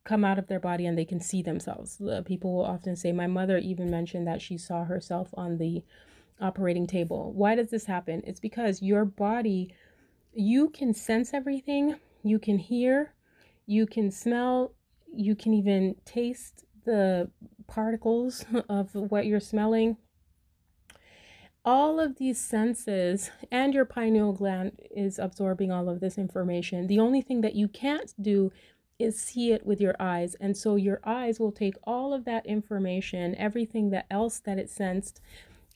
S1: come out of their body and they can see themselves. People will often say, my mother even mentioned that she saw herself on the operating table. Why does this happen? It's because your body, you can sense everything, you can hear, you can smell, you can even taste the particles of what you're smelling. All of these senses and your pineal gland is absorbing all of this information. The only thing that you can't do is see it with your eyes. And so your eyes will take all of that information, everything that else that it sensed,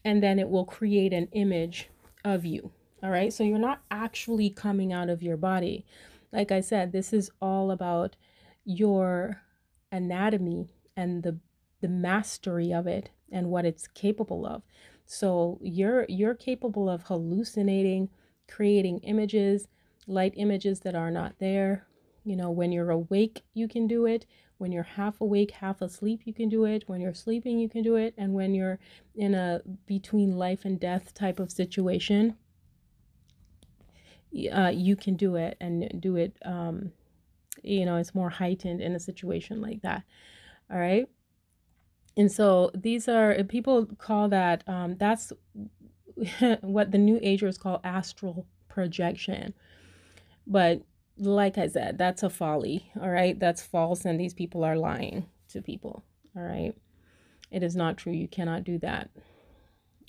S1: and then it will create an image of you. All right. So you're not actually coming out of your body. Like I said, this is all about your anatomy and the the mastery of it and what it's capable of. So you're you're capable of hallucinating, creating images, light images that are not there, you know, when you're awake, you can do it. When you're half awake, half asleep, you can do it. When you're sleeping, you can do it. And when you're in a between life and death type of situation, uh, you can do it and do it. Um, you know, it's more heightened in a situation like that. All right. And so these are people call that um, that's what the new agers call astral projection. But like I said, that's a folly. All right. That's false. And these people are lying to people. All right. It is not true. You cannot do that.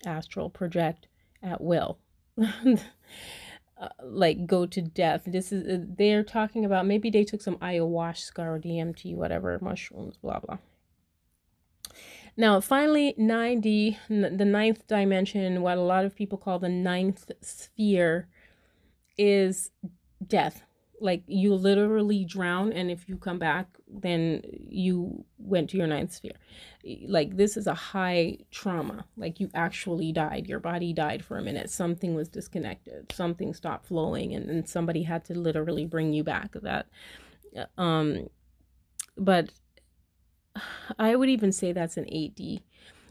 S1: Astral project at will. uh, like go to death. This is, uh, they're talking about maybe they took some ayahuasca or DMT, whatever, mushrooms, blah, blah. Now, finally, 9D, the ninth dimension, what a lot of people call the ninth sphere is death like you literally drown and if you come back then you went to your ninth sphere. Like this is a high trauma. Like you actually died. Your body died for a minute. Something was disconnected. Something stopped flowing and, and somebody had to literally bring you back that um but i would even say that's an 8d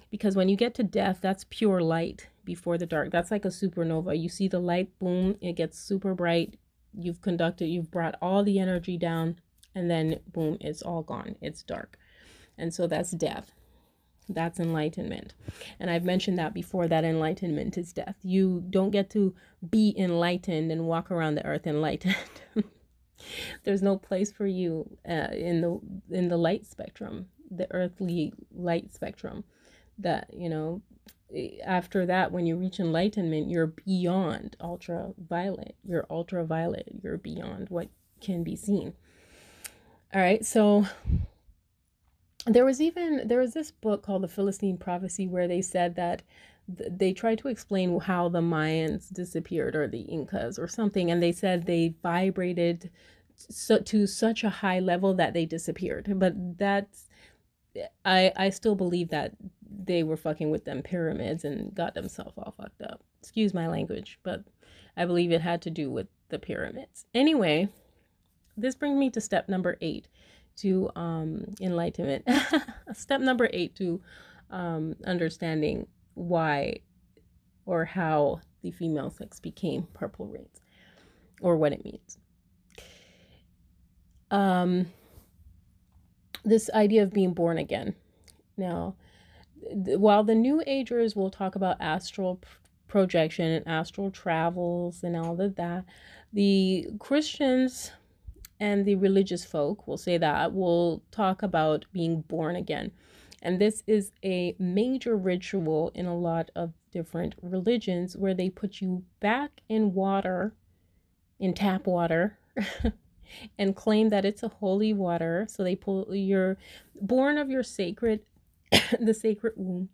S1: because when you get to death that's pure light before the dark. That's like a supernova. You see the light boom it gets super bright you've conducted, you've brought all the energy down, and then boom, it's all gone. It's dark. And so that's death. That's enlightenment. And I've mentioned that before that enlightenment is death. You don't get to be enlightened and walk around the earth enlightened. There's no place for you uh, in the in the light spectrum, the earthly light spectrum. That you know, after that, when you reach enlightenment, you're beyond ultraviolet. You're ultraviolet. You're beyond what can be seen. All right. So there was even there was this book called the Celestine Prophecy where they said that th- they tried to explain how the Mayans disappeared or the Incas or something, and they said they vibrated so to such a high level that they disappeared. But that's I I still believe that they were fucking with them pyramids and got themselves all fucked up. Excuse my language, but I believe it had to do with the pyramids. Anyway, this brings me to step number eight to um, enlightenment. step number eight to um, understanding why or how the female sex became Purpl Reigns or what it means. Um, this idea of being born again. Now, while the new agers will talk about astral projection and astral travels and all of that, the Christians and the religious folk will say that will talk about being born again. And this is a major ritual in a lot of different religions where they put you back in water, in tap water, and claim that it's a holy water. So they pull you're born of your sacred the sacred womb,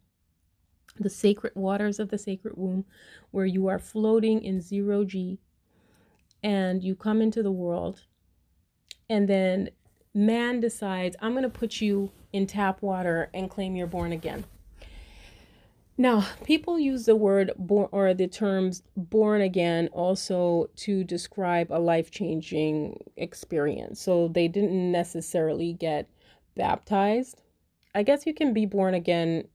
S1: the sacred waters of the sacred womb, where you are floating in zero G and you come into the world. And then man decides, I'm going to put you in tap water and claim you're born again. Now, people use the word born or the terms born again also to describe a life changing experience. So they didn't necessarily get baptized, I guess you can be born again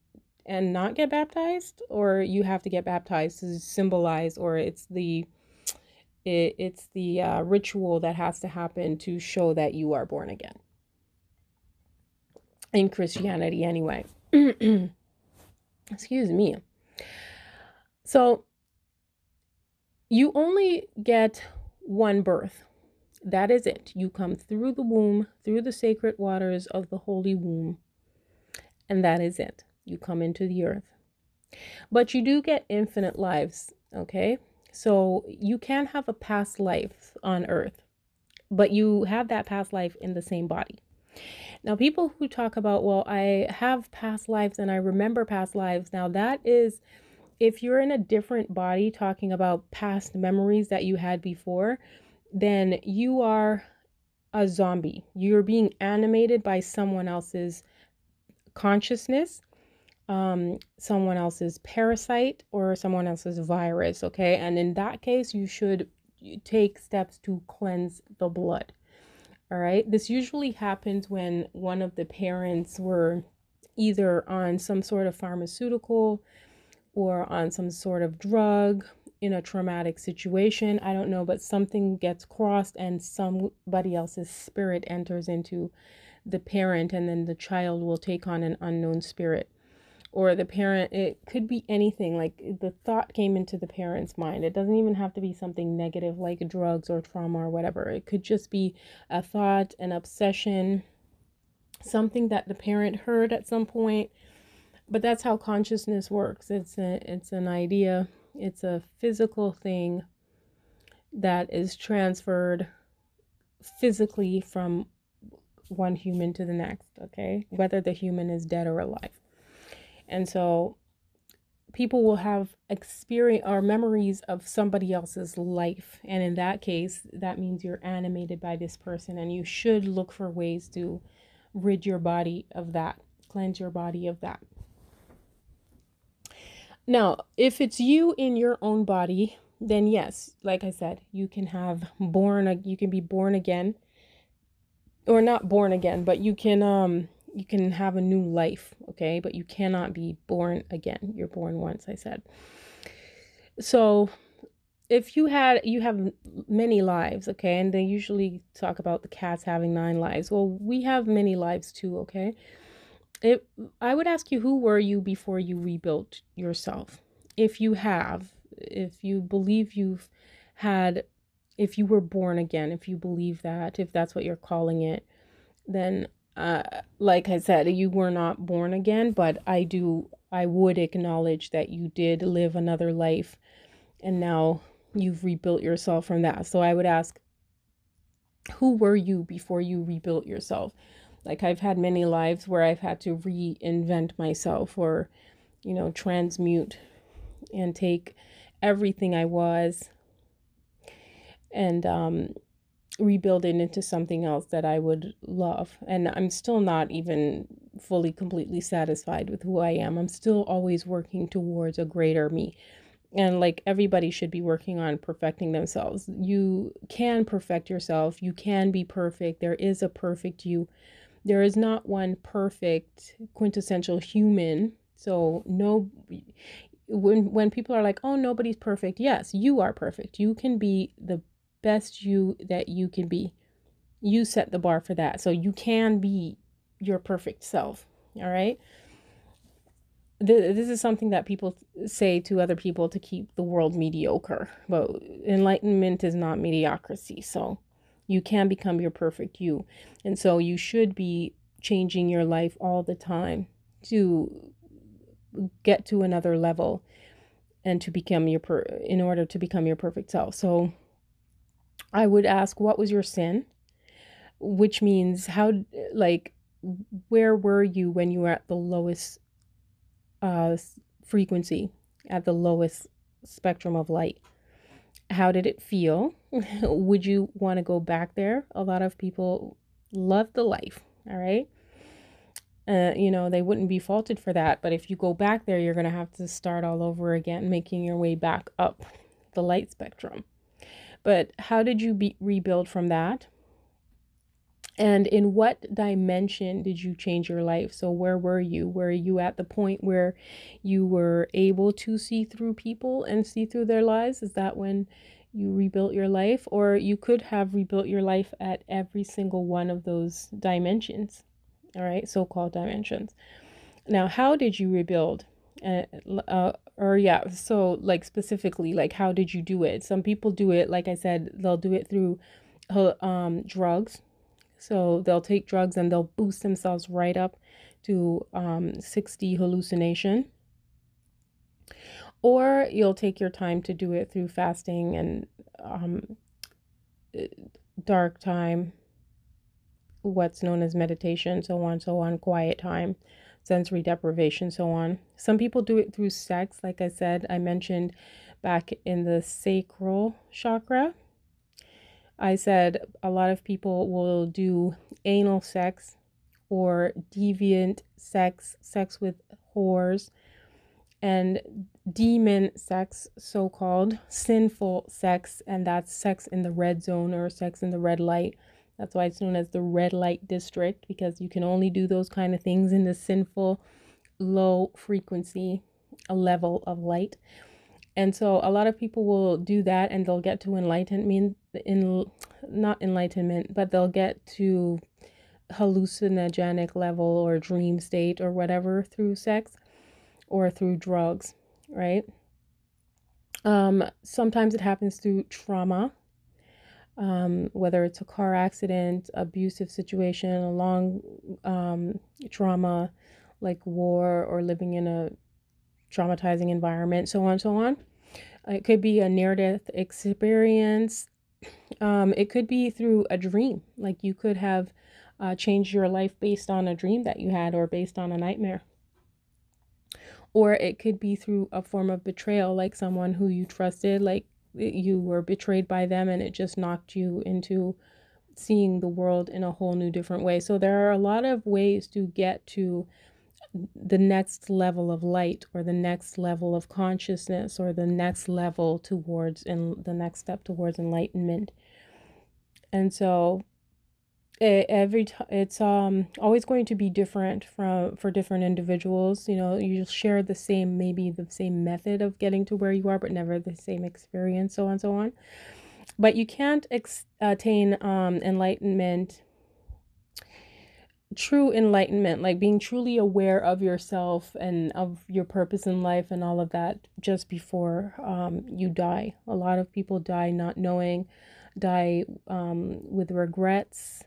S1: and not get baptized, or you have to get baptized to symbolize, or it's the it, it's the uh, ritual that has to happen to show that you are born again. In Christianity, anyway. Excuse me. So you only get one birth. That is it. You come through the womb, through the sacred waters of the holy womb and that is it. You come into the earth. But you do get infinite lives, okay? So you can have a past life on earth, but you have that past life in the same body. Now, people who talk about, well, I have past lives and I remember past lives, now that is if you're in a different body talking about past memories that you had before, then you are a zombie. You're being animated by someone else's consciousness, um, someone else's parasite, or someone else's virus. Okay. And in that case, you should take steps to cleanse the blood. All right. This usually happens when one of the parents were either on some sort of pharmaceutical or on some sort of drug in a traumatic situation. I don't know, but something gets crossed and somebody else's spirit enters into the parent and then the child will take on an unknown spirit. Or the parent it could be anything like the thought came into the parent's mind. It doesn't even have to be something negative like drugs or trauma or whatever. It could just be a thought an obsession something that the parent heard at some point. But that's how consciousness works. It's a it's an idea. It's a physical thing that is transferred physically from one human to the next, okay? Whether the human is dead or alive. And so people will have experience or memories of somebody else's life. And in that case, that means you're animated by this person, and you should look for ways to rid your body of that, cleanse your body of that. Now, if it's you in your own body, then yes, like I said, you can have born you can be born again or not born again, but you can um you can have a new life, okay? But you cannot be born again. You're born once, I said. So, if you had you have many lives, okay? And they usually talk about the cats having nine lives. Well, we have many lives too, okay? If I would ask you who were you before you rebuilt yourself? If you have, if you believe you've had if you were born again, if you believe that, if that's what you're calling it, then uh, like I said, you were not born again, but I do, I would acknowledge that you did live another life and now you've rebuilt yourself from that. So I would ask, who were you before you rebuilt yourself? Like I've had many lives where I've had to reinvent myself or, you know, transmute and take everything I was and um, rebuild it into something else that I would love. And I'm still not even fully, completely satisfied with who I am. I'm still always working towards a greater me. And like everybody should be working on perfecting themselves. You can perfect yourself. You can be perfect. There is a perfect you. There is not one perfect quintessential human. So no when when people are like, "Oh, nobody's perfect." Yes, you are perfect. You can be the best you that you can be. You set the bar for that. So you can be your perfect self. All right. This is something that people say to other people to keep the world mediocre. But enlightenment is not mediocrity. So you can become your perfect you. And so you should be changing your life all the time to get to another level and to become your per in order to become your perfect self. So I would ask, what was your sin? Which means, how, like, where were you when you were at the lowest uh, frequency, at the lowest spectrum of light? How did it feel? would you want to go back there? A lot of people love the life, all right? Uh, you know, they wouldn't be faulted for that. But if you go back there, you're going to have to start all over again, making your way back up the light spectrum. But how did you be, rebuild from that? And in what dimension did you change your life? So, where were you? Were you at the point where you were able to see through people and see through their lives? Is that when you rebuilt your life? Or you could have rebuilt your life at every single one of those dimensions, all right, so called dimensions. Now, how did you rebuild? Uh, uh, or yeah so like specifically like how did you do it? Some people do it like i said they'll do it through um drugs. So they'll take drugs and they'll boost themselves right up to um 6D hallucination. Or you'll take your time to do it through fasting and um dark time what's known as meditation so on so on quiet time sensory deprivation, so on. Some people do it through sex, like I said, I mentioned back in the sacral chakra. I said a lot of people will do anal sex or deviant sex, sex with whores, and demon sex, so called sinful sex, and that's sex in the red zone or sex in the red light. That's why it's known as the red light district because you can only do those kind of things in the sinful, low frequency level of light. And so a lot of people will do that and they'll get to enlightenment in not enlightenment, but they'll get to hallucinogenic level or dream state or whatever through sex or through drugs, right? Um, sometimes it happens through trauma um, whether it's a car accident, abusive situation, a long um, trauma like war or living in a traumatizing environment, so on, so on. It could be a near death experience. Um, it could be through a dream, like you could have uh, changed your life based on a dream that you had or based on a nightmare. or it could be through a form of betrayal like someone who you trusted like you were betrayed by them and it just knocked you into seeing the world in a whole new different way. So there are a lot of ways to get to the next level of light or the next level of consciousness or the next level towards and the next step towards enlightenment. And so it, every time it's um always going to be different from for different individuals you know you share the same maybe the same method of getting to where you are but never the same experience so on so on. But you can't ex- attain um enlightenment true enlightenment like being truly aware of yourself and of your purpose in life and all of that just before um you die. A lot of people die not knowing die um with regrets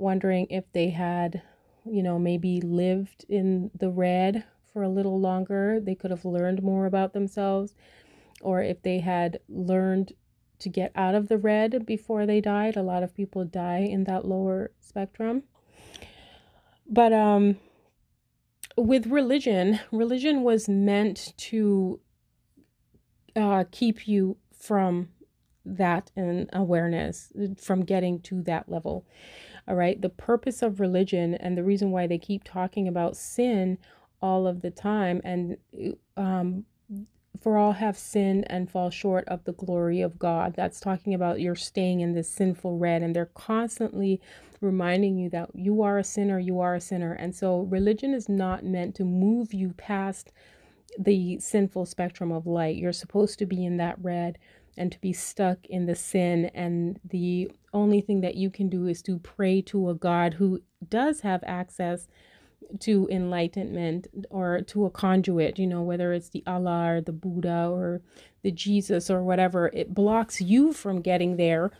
S1: wondering if they had, you know, maybe lived in the red for a little longer, they could have learned more about themselves, or if they had learned to get out of the red before they died. A lot of people die in that lower spectrum. But um with religion, religion was meant to uh, keep you from that and awareness, from getting to that level. All right. The purpose of religion and the reason why they keep talking about sin all of the time and um, for all have sinned and fall short of the glory of God. That's talking about you're staying in this sinful red, and they're constantly reminding you that you are a sinner, you are a sinner. And so, religion is not meant to move you past the sinful spectrum of light. You're supposed to be in that red and to be stuck in the sin. And the only thing that you can do is to pray to a God who does have access to enlightenment or to a conduit, you know, whether it's the Allah or the Buddha or the Jesus or whatever, it blocks you from getting there.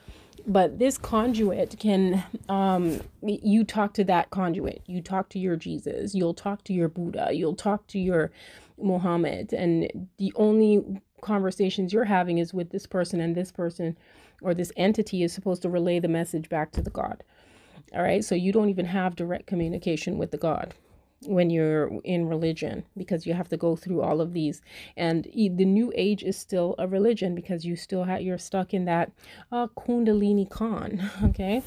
S1: But this conduit can, um, you talk to that conduit, you talk to your Jesus, you'll talk to your Buddha, you'll talk to your Muhammad, and the only conversations you're having is with this person and this person or this entity is supposed to relay the message back to the God. All right. So you don't even have direct communication with the God when you're in religion because you have to go through all of these and the new age is still a religion because you still have you're stuck in that uh, kundalini khan okay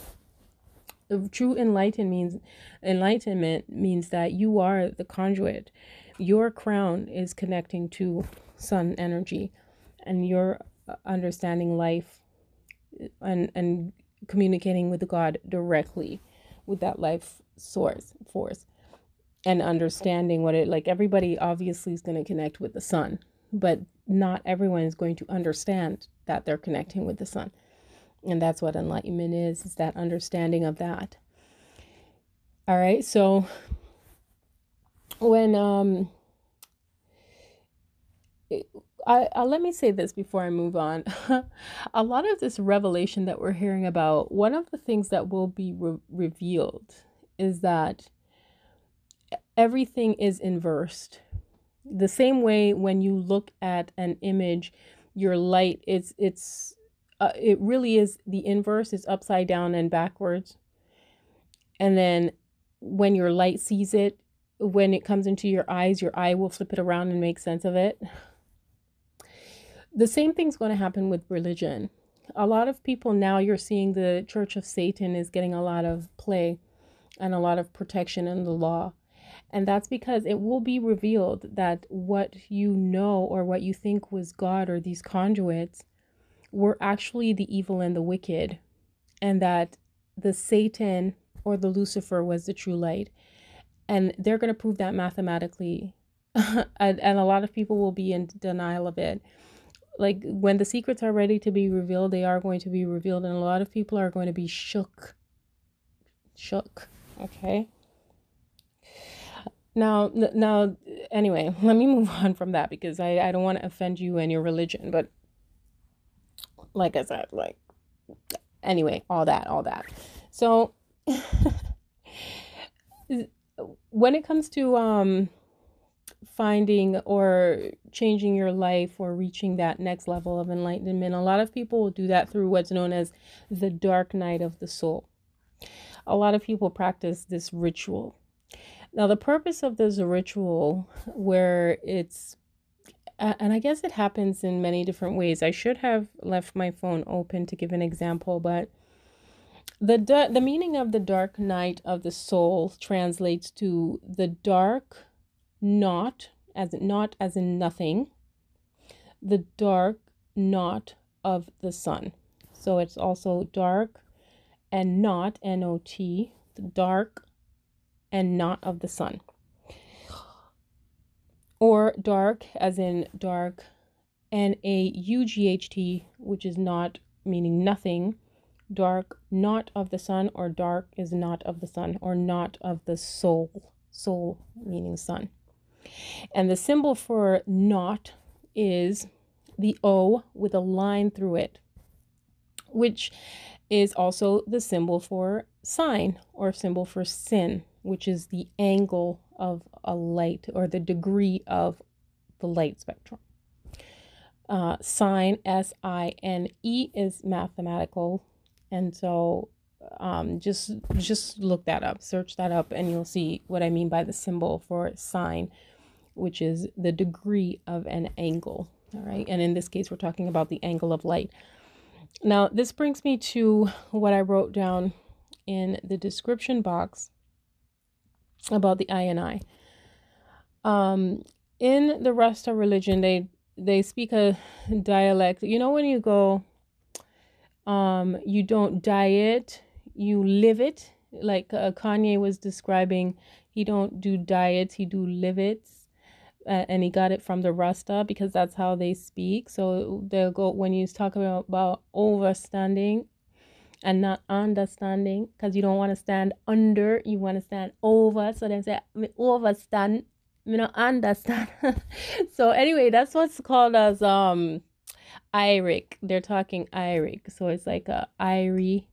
S1: true enlightenment means enlightenment means that you are the conduit your crown is connecting to sun energy and you're understanding life and and communicating with god directly with that life source force and understanding what it like everybody obviously is going to connect with the sun but not everyone is going to understand that they're connecting with the sun. And that's what enlightenment is is that understanding of that. All right so when um I, I, let me say this before I move on. a lot of this revelation that we're hearing about, one of the things that will be re- revealed is that everything is inversed. The same way when you look at an image, your light it's it's uh, it really is the inverse is upside down and backwards. And then when your light sees it, when it comes into your eyes, your eye will flip it around and make sense of it the same thing's going to happen with religion. A lot of people now you're seeing the Church of Satan is getting a lot of play and a lot of protection in the law. And that's because it will be revealed that what you know or what you think was God or these conduits were actually the evil and the wicked, and that the Satan or the Lucifer was the true light. And they're going to prove that mathematically. and, and a lot of people will be in denial of it like when the secrets are ready to be revealed, they are going to be revealed, and a lot of people are going to be shook. Shook. Okay. Now, now, anyway, let me move on from that because I, I don't want to offend you and your religion, but like I said, like, anyway, all that, all that. So, when it comes to, um, finding or changing your life or reaching that next level of enlightenment. A lot of people will do that through what's known as the dark night of the soul. A lot of people practice this ritual. Now, the purpose of this ritual, where it's, and I guess it happens in many different ways. I should have left my phone open to give an example, but the the meaning of the dark night of the soul translates to the dark, not as not as in nothing, the dark not of the sun. So it's also dark and not N O T, the dark and not of the sun. Or dark as in dark and a a U G H T, which is not meaning nothing. Dark, not of the sun, or dark is not of the sun, or not of the soul. Soul meaning sun. And the symbol for not is the O with a line through it, which is also the symbol for sign or symbol for sin, which is the angle of a light or the degree of the light spectrum. Uh, sine, S I N E, is mathematical. And so um, just just look that up, search that up, and you'll see what I mean by the symbol for sine, which is the degree of an angle. All right. And in this case, we're talking about the angle of light. Now, this brings me to what I wrote down in the description box about the i INI. Um, in the Rasta religion, they they speak a dialect. You know, when you go, um, you don't diet, you live it. Like uh, Kanye was describing, he don't do diets, he do live it uh, and he got it from the Rasta because that's how they speak. So they'll go when you talk about, about overstanding and not understanding because you don't want to stand under, you want to stand over. So they say, me overstand, you know, understand. so anyway, that's what's called as um Iyaric. They're talking Iyaric. So it's like a Irie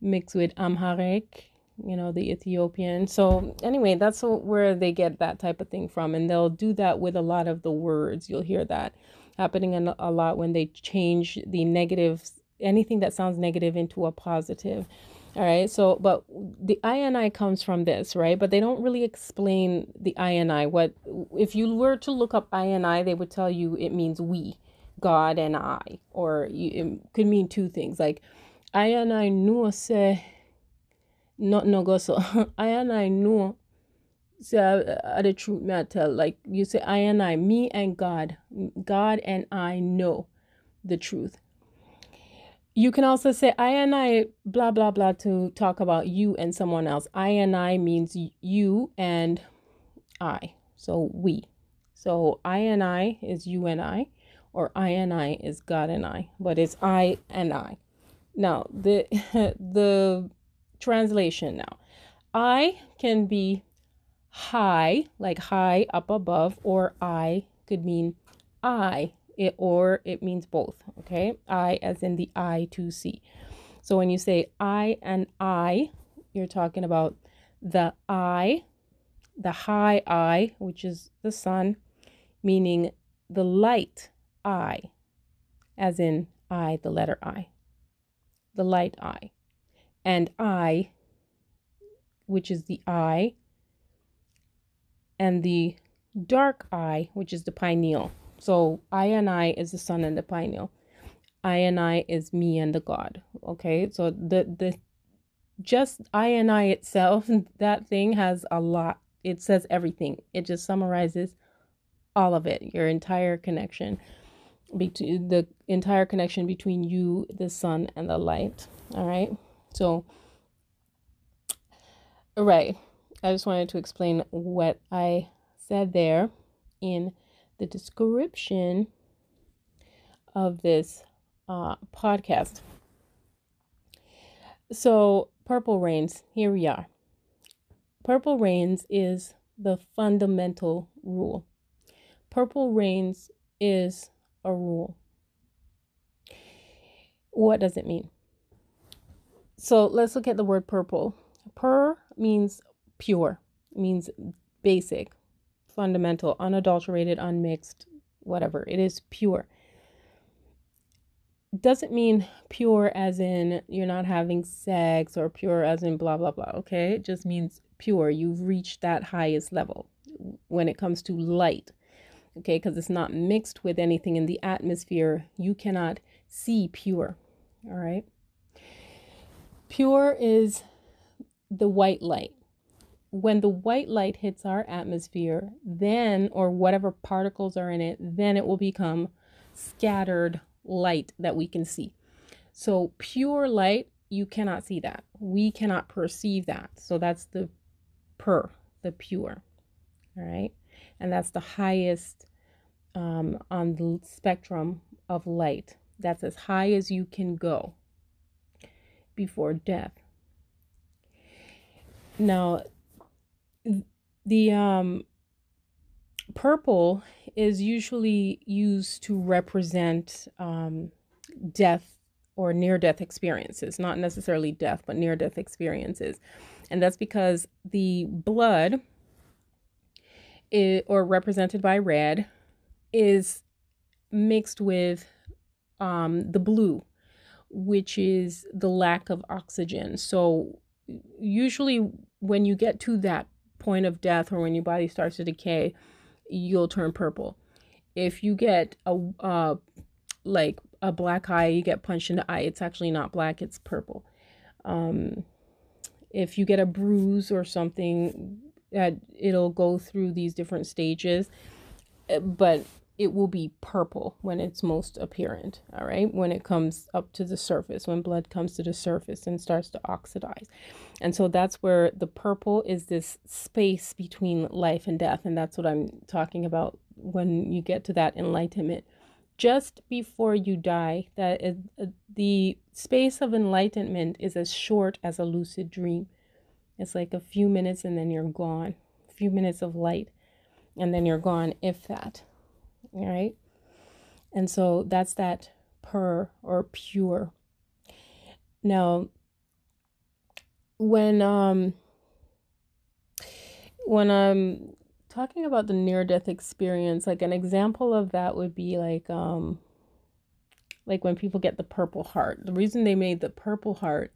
S1: mixed with Amharic you know, the Ethiopian. So anyway, that's where they get that type of thing from, and they'll do that with a lot of the words. You'll hear that happening a lot when they change the negative, anything that sounds negative into a positive. All right. So, but the INI comes from this, right? But they don't really explain the INI. What if you were to look up INI, they would tell you it means we, God and I, or it could mean two things like INI say not no go so I and I know. Say I, I the truth tell like you say I and I me and God God and I know the truth. You can also say I and I blah blah blah to talk about you and someone else. I and I means you and I so we. So I and I is you and I or I and I is God and I but it's I and I. Now the the Translation now. I can be high, like high up above, or I could mean I, it, or it means both. Okay. I as in the I to see. So when you say I and I, you're talking about the I, the high I, which is the sun, meaning the light I, as in I, the letter I, the light I and I, which is the eye, and the dark eye, which is the pineal. So I and I is the sun and the pineal. I and I is me and the God. Okay, so the the just I and I itself, that thing has a lot. It says everything. It just summarizes all of it, your entire connection between the entire connection between you, the sun, and the light. All right. So, right. I just wanted to explain what I said there in the description of this uh, podcast. So, Purpl Reigns, here we are. Purpl Reigns is the fundamental rule. Purpl Reigns is a rule. What does it mean? So let's look at the word purple. Pur means pure, means basic, fundamental, unadulterated, unmixed, whatever. It is pure. doesn't mean pure as in you're not having sex or pure as in blah blah blah okay it just means pure you've reached that highest level when it comes to light okay because it's not mixed with anything in the atmosphere you cannot see pure all right pure is the white light when the white light hits our atmosphere then or whatever particles are in it then it will become scattered light that we can see. So pure light, you cannot see that. We cannot perceive that. So that's the per, the pure. All right. And that's the highest um, on the spectrum of light. That's as high as you can go before death. Now, the um, purple is usually used to represent um, death or near death experiences, not necessarily death, but near death experiences. And that's because the blood, is, or represented by red, is mixed with um, the blue, which is the lack of oxygen. So, usually, when you get to that point of death or when your body starts to decay, you'll turn purple. If you get a uh, like a black eye, you get punched in the eye. It's actually not black; it's purple. Um, if you get a bruise or something, uh, it'll go through these different stages, but it will be purple when it's most apparent. All right, when it comes up to the surface, when blood comes to the surface and starts to oxidize. And so that's where the purple is this space between life and death. And that's what I'm talking about when you get to that enlightenment. Just before you die, that is, uh, the space of enlightenment is as short as a lucid dream. It's like a few minutes and then you're gone. A few minutes of light and then you're gone, if that. All right. And so that's that per or pure. Now, when um when I'm talking about the near death experience, like an example of that would be like um like when people get the purple heart. The reason they made the purple heart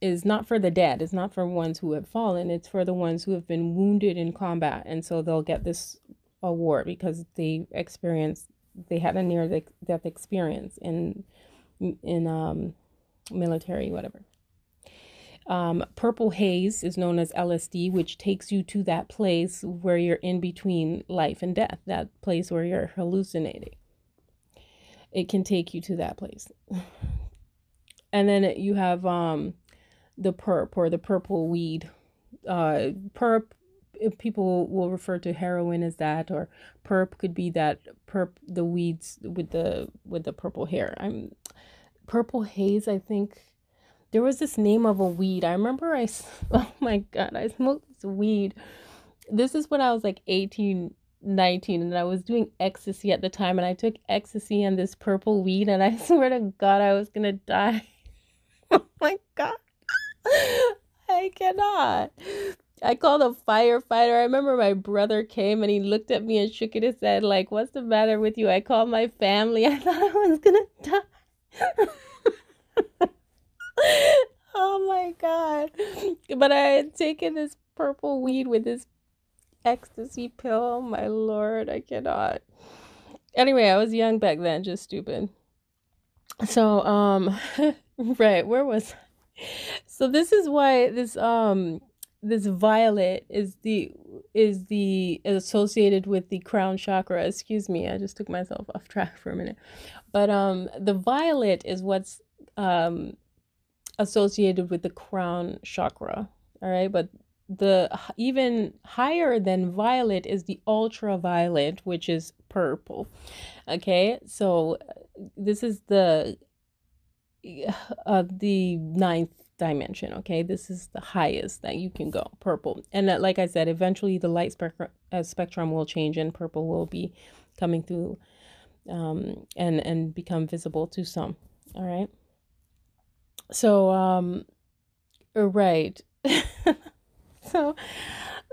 S1: is not for the dead, it's not for ones who have fallen, it's for the ones who have been wounded in combat. And so they'll get this award because they experienced they had a near death experience in in um military whatever um, purple haze is known as LSD, which takes you to that place where you're in between life and death, that place where you're hallucinating. It can take you to that place. And then you have um, the perp or the purple weed. Uh, perp, people will refer to heroin as that, or perp could be that perp, the weeds with the with the purple hair. I'm purple haze. I think there was this name of a weed. I remember I, oh my God, I smoked this weed. This is when I was like 18, 19, and I was doing ecstasy at the time. And I took ecstasy and this purple weed, and I swear to God, I was to die. oh my God. I cannot. I called a firefighter. I remember my brother came and he looked at me and shook his head, like, What's the matter with you? I called my family. I thought I was to die. oh my god. But I had taken this purple weed with this ecstasy pill. Oh my lord, I cannot. Anyway, I was young back then, just stupid. So, um, right, where was I? So this is why this um this violet is the is the associated with the crown chakra. Excuse me, I just took myself off track for a minute. But um the violet is what's um associated with the crown chakra. All right, but the even higher than violet is the ultraviolet, which is purple. Okay, so this is the uh, the ninth dimension. Okay, this is the highest that you can go, purple. And uh, like I said, eventually the light spectrum uh, spectrum will change, and purple will be coming through, um, and and become visible to some. All right. So, um, uh, right. so,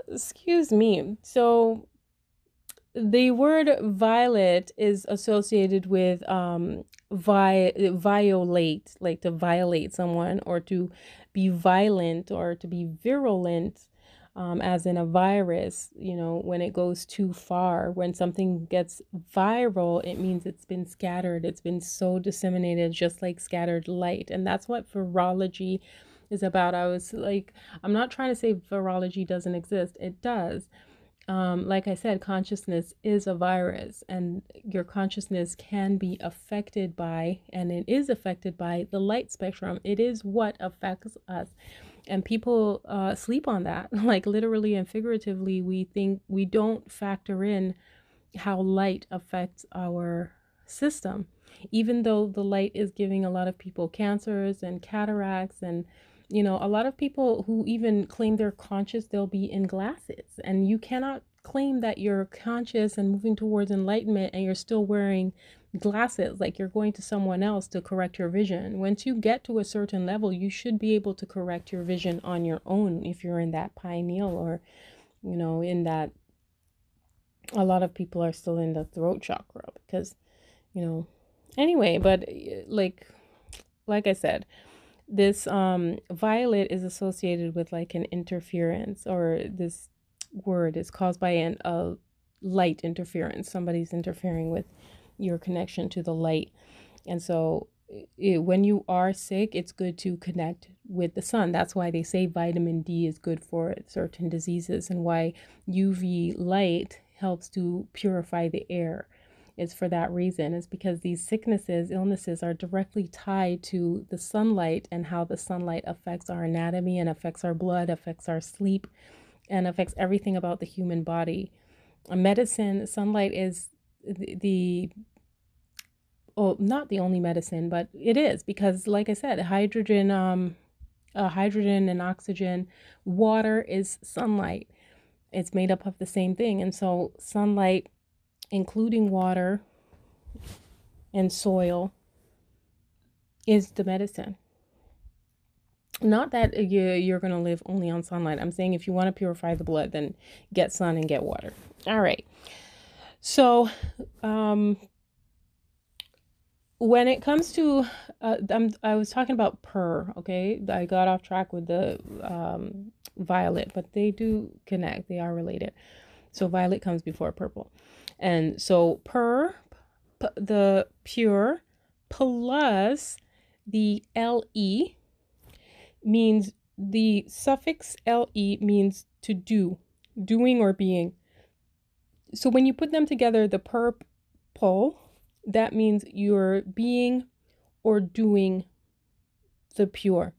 S1: excuse me. So, the word violet is associated with um vi- violate like to violate someone or to be violent or to be virulent um, as in a virus you know when it goes too far when something gets viral it means it's been scattered it's been so disseminated just like scattered light. And that's what virology is about. I was like i'm not trying to say virology doesn't exist. It does um, like I said, consciousness is a virus, and your consciousness can be affected by, and it is affected by the light spectrum. It is what affects us. And people uh, sleep on that, like literally and figuratively. We think we don't factor in how light affects our system, even though the light is giving a lot of people cancers and cataracts and you know, a lot of people who even claim they're conscious, they'll be in glasses. And you cannot claim that you're conscious and moving towards enlightenment and you're still wearing glasses like you're going to someone else to correct your vision. Once you get to a certain level, you should be able to correct your vision on your own if you're in that pineal or, you know, in that. A lot of people are still in the throat chakra because, you know, anyway, but eh, like, like I said, this um violet is associated with like an interference or this word is caused by an a light interference. Somebody's interfering with your connection to the light. And so it, when you are sick it's good to connect with the sun. That's why they say vitamin d is good for certain diseases and why uv light helps to purify the air is for that reason is because these sicknesses illnesses are directly tied to the sunlight and how the sunlight affects our anatomy and affects our blood affects our sleep and affects everything about the human body. Medicine sunlight is the, the oh not the only medicine but it is because like i said hydrogen um uh, hydrogen and oxygen water is sunlight. It's made up of the same thing and so sunlight including water and soil, is the medicine. Not that you, you're going to live only on sunlight. I'm saying if you want to purify the blood, then get sun and get water. All right. So, um, when it comes to, uh, I was talking about purr, okay? I got off track with the um, violet, but they do connect, they are related. So, violet comes before purple. And so per the pure plus the le means the suffix le means to do, doing or being. So when you put them together, the purple, that means you're being or doing the pure.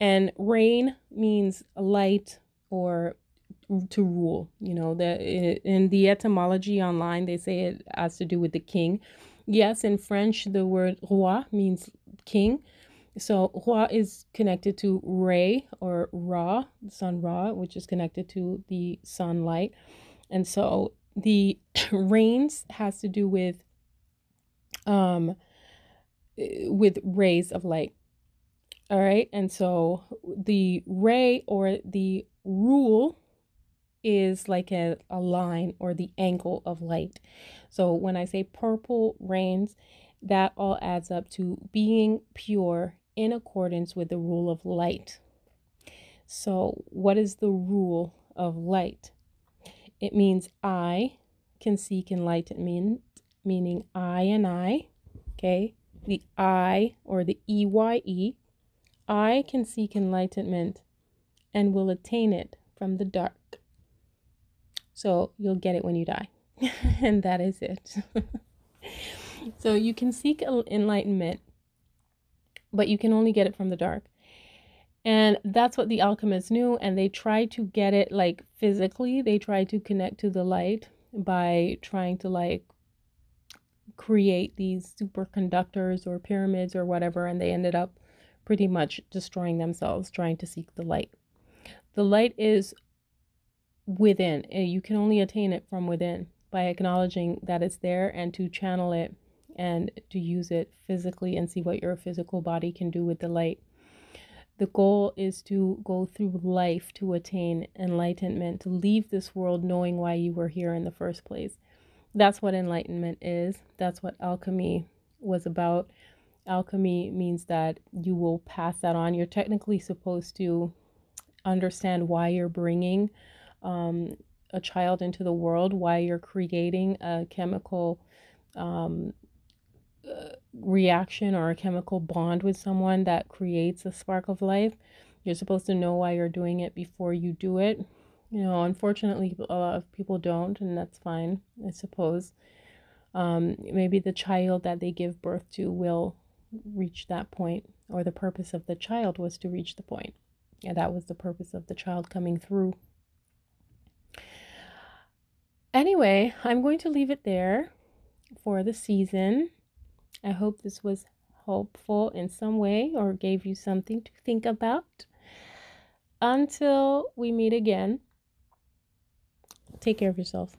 S1: And reign means light or to rule. You know, that in the etymology online, they say it has to do with the king. Yes, in French, the word roi means king. So roi is connected to Ray or Ra, sun Ra, which is connected to the sunlight. And so the reigns has to do with um with rays of light. All right. And so the ray or the rule is like a, a line or the angle of light. So when I say Purpl Reigns, that all adds up to being pure in accordance with the rule of light. So, what is the rule of light? It means I can seek enlightenment, meaning I and I, okay? The I or the EYE, I can seek enlightenment and will attain it from the dark. So you'll get it when you die. and that is it. so you can seek enlightenment, but you can only get it from the dark. And that's what the alchemists knew. And they tried to get it like physically, they tried to connect to the light by trying to like create these superconductors or pyramids or whatever. And they ended up pretty much destroying themselves trying to seek the light. The light is within. Eh, you can only attain it from within by acknowledging that it's there and to channel it and to use it physically and see what your physical body can do with the light. The goal is to go through life to attain enlightenment, to leave this world knowing why you were here in the first place. that's what enlightenment is. That's what alchemy was about. Alchemy means that you will pass that on. You're technically supposed to understand why you're bringing um, a child into the world, why you're creating a chemical um, uh, reaction or a chemical bond with someone that creates a spark of life. You're supposed to know why you're doing it before you do it. You know, unfortunately, a lot of people don't, and that's fine, I suppose. Um, maybe the child that they give birth to will reach that point, or the purpose of the child was to reach the point. And that was the purpose of the child coming through. Anyway, I'm going to leave it there for the season. I hope this was helpful in some way or gave you something to think about. Until we meet again, take care of yourself.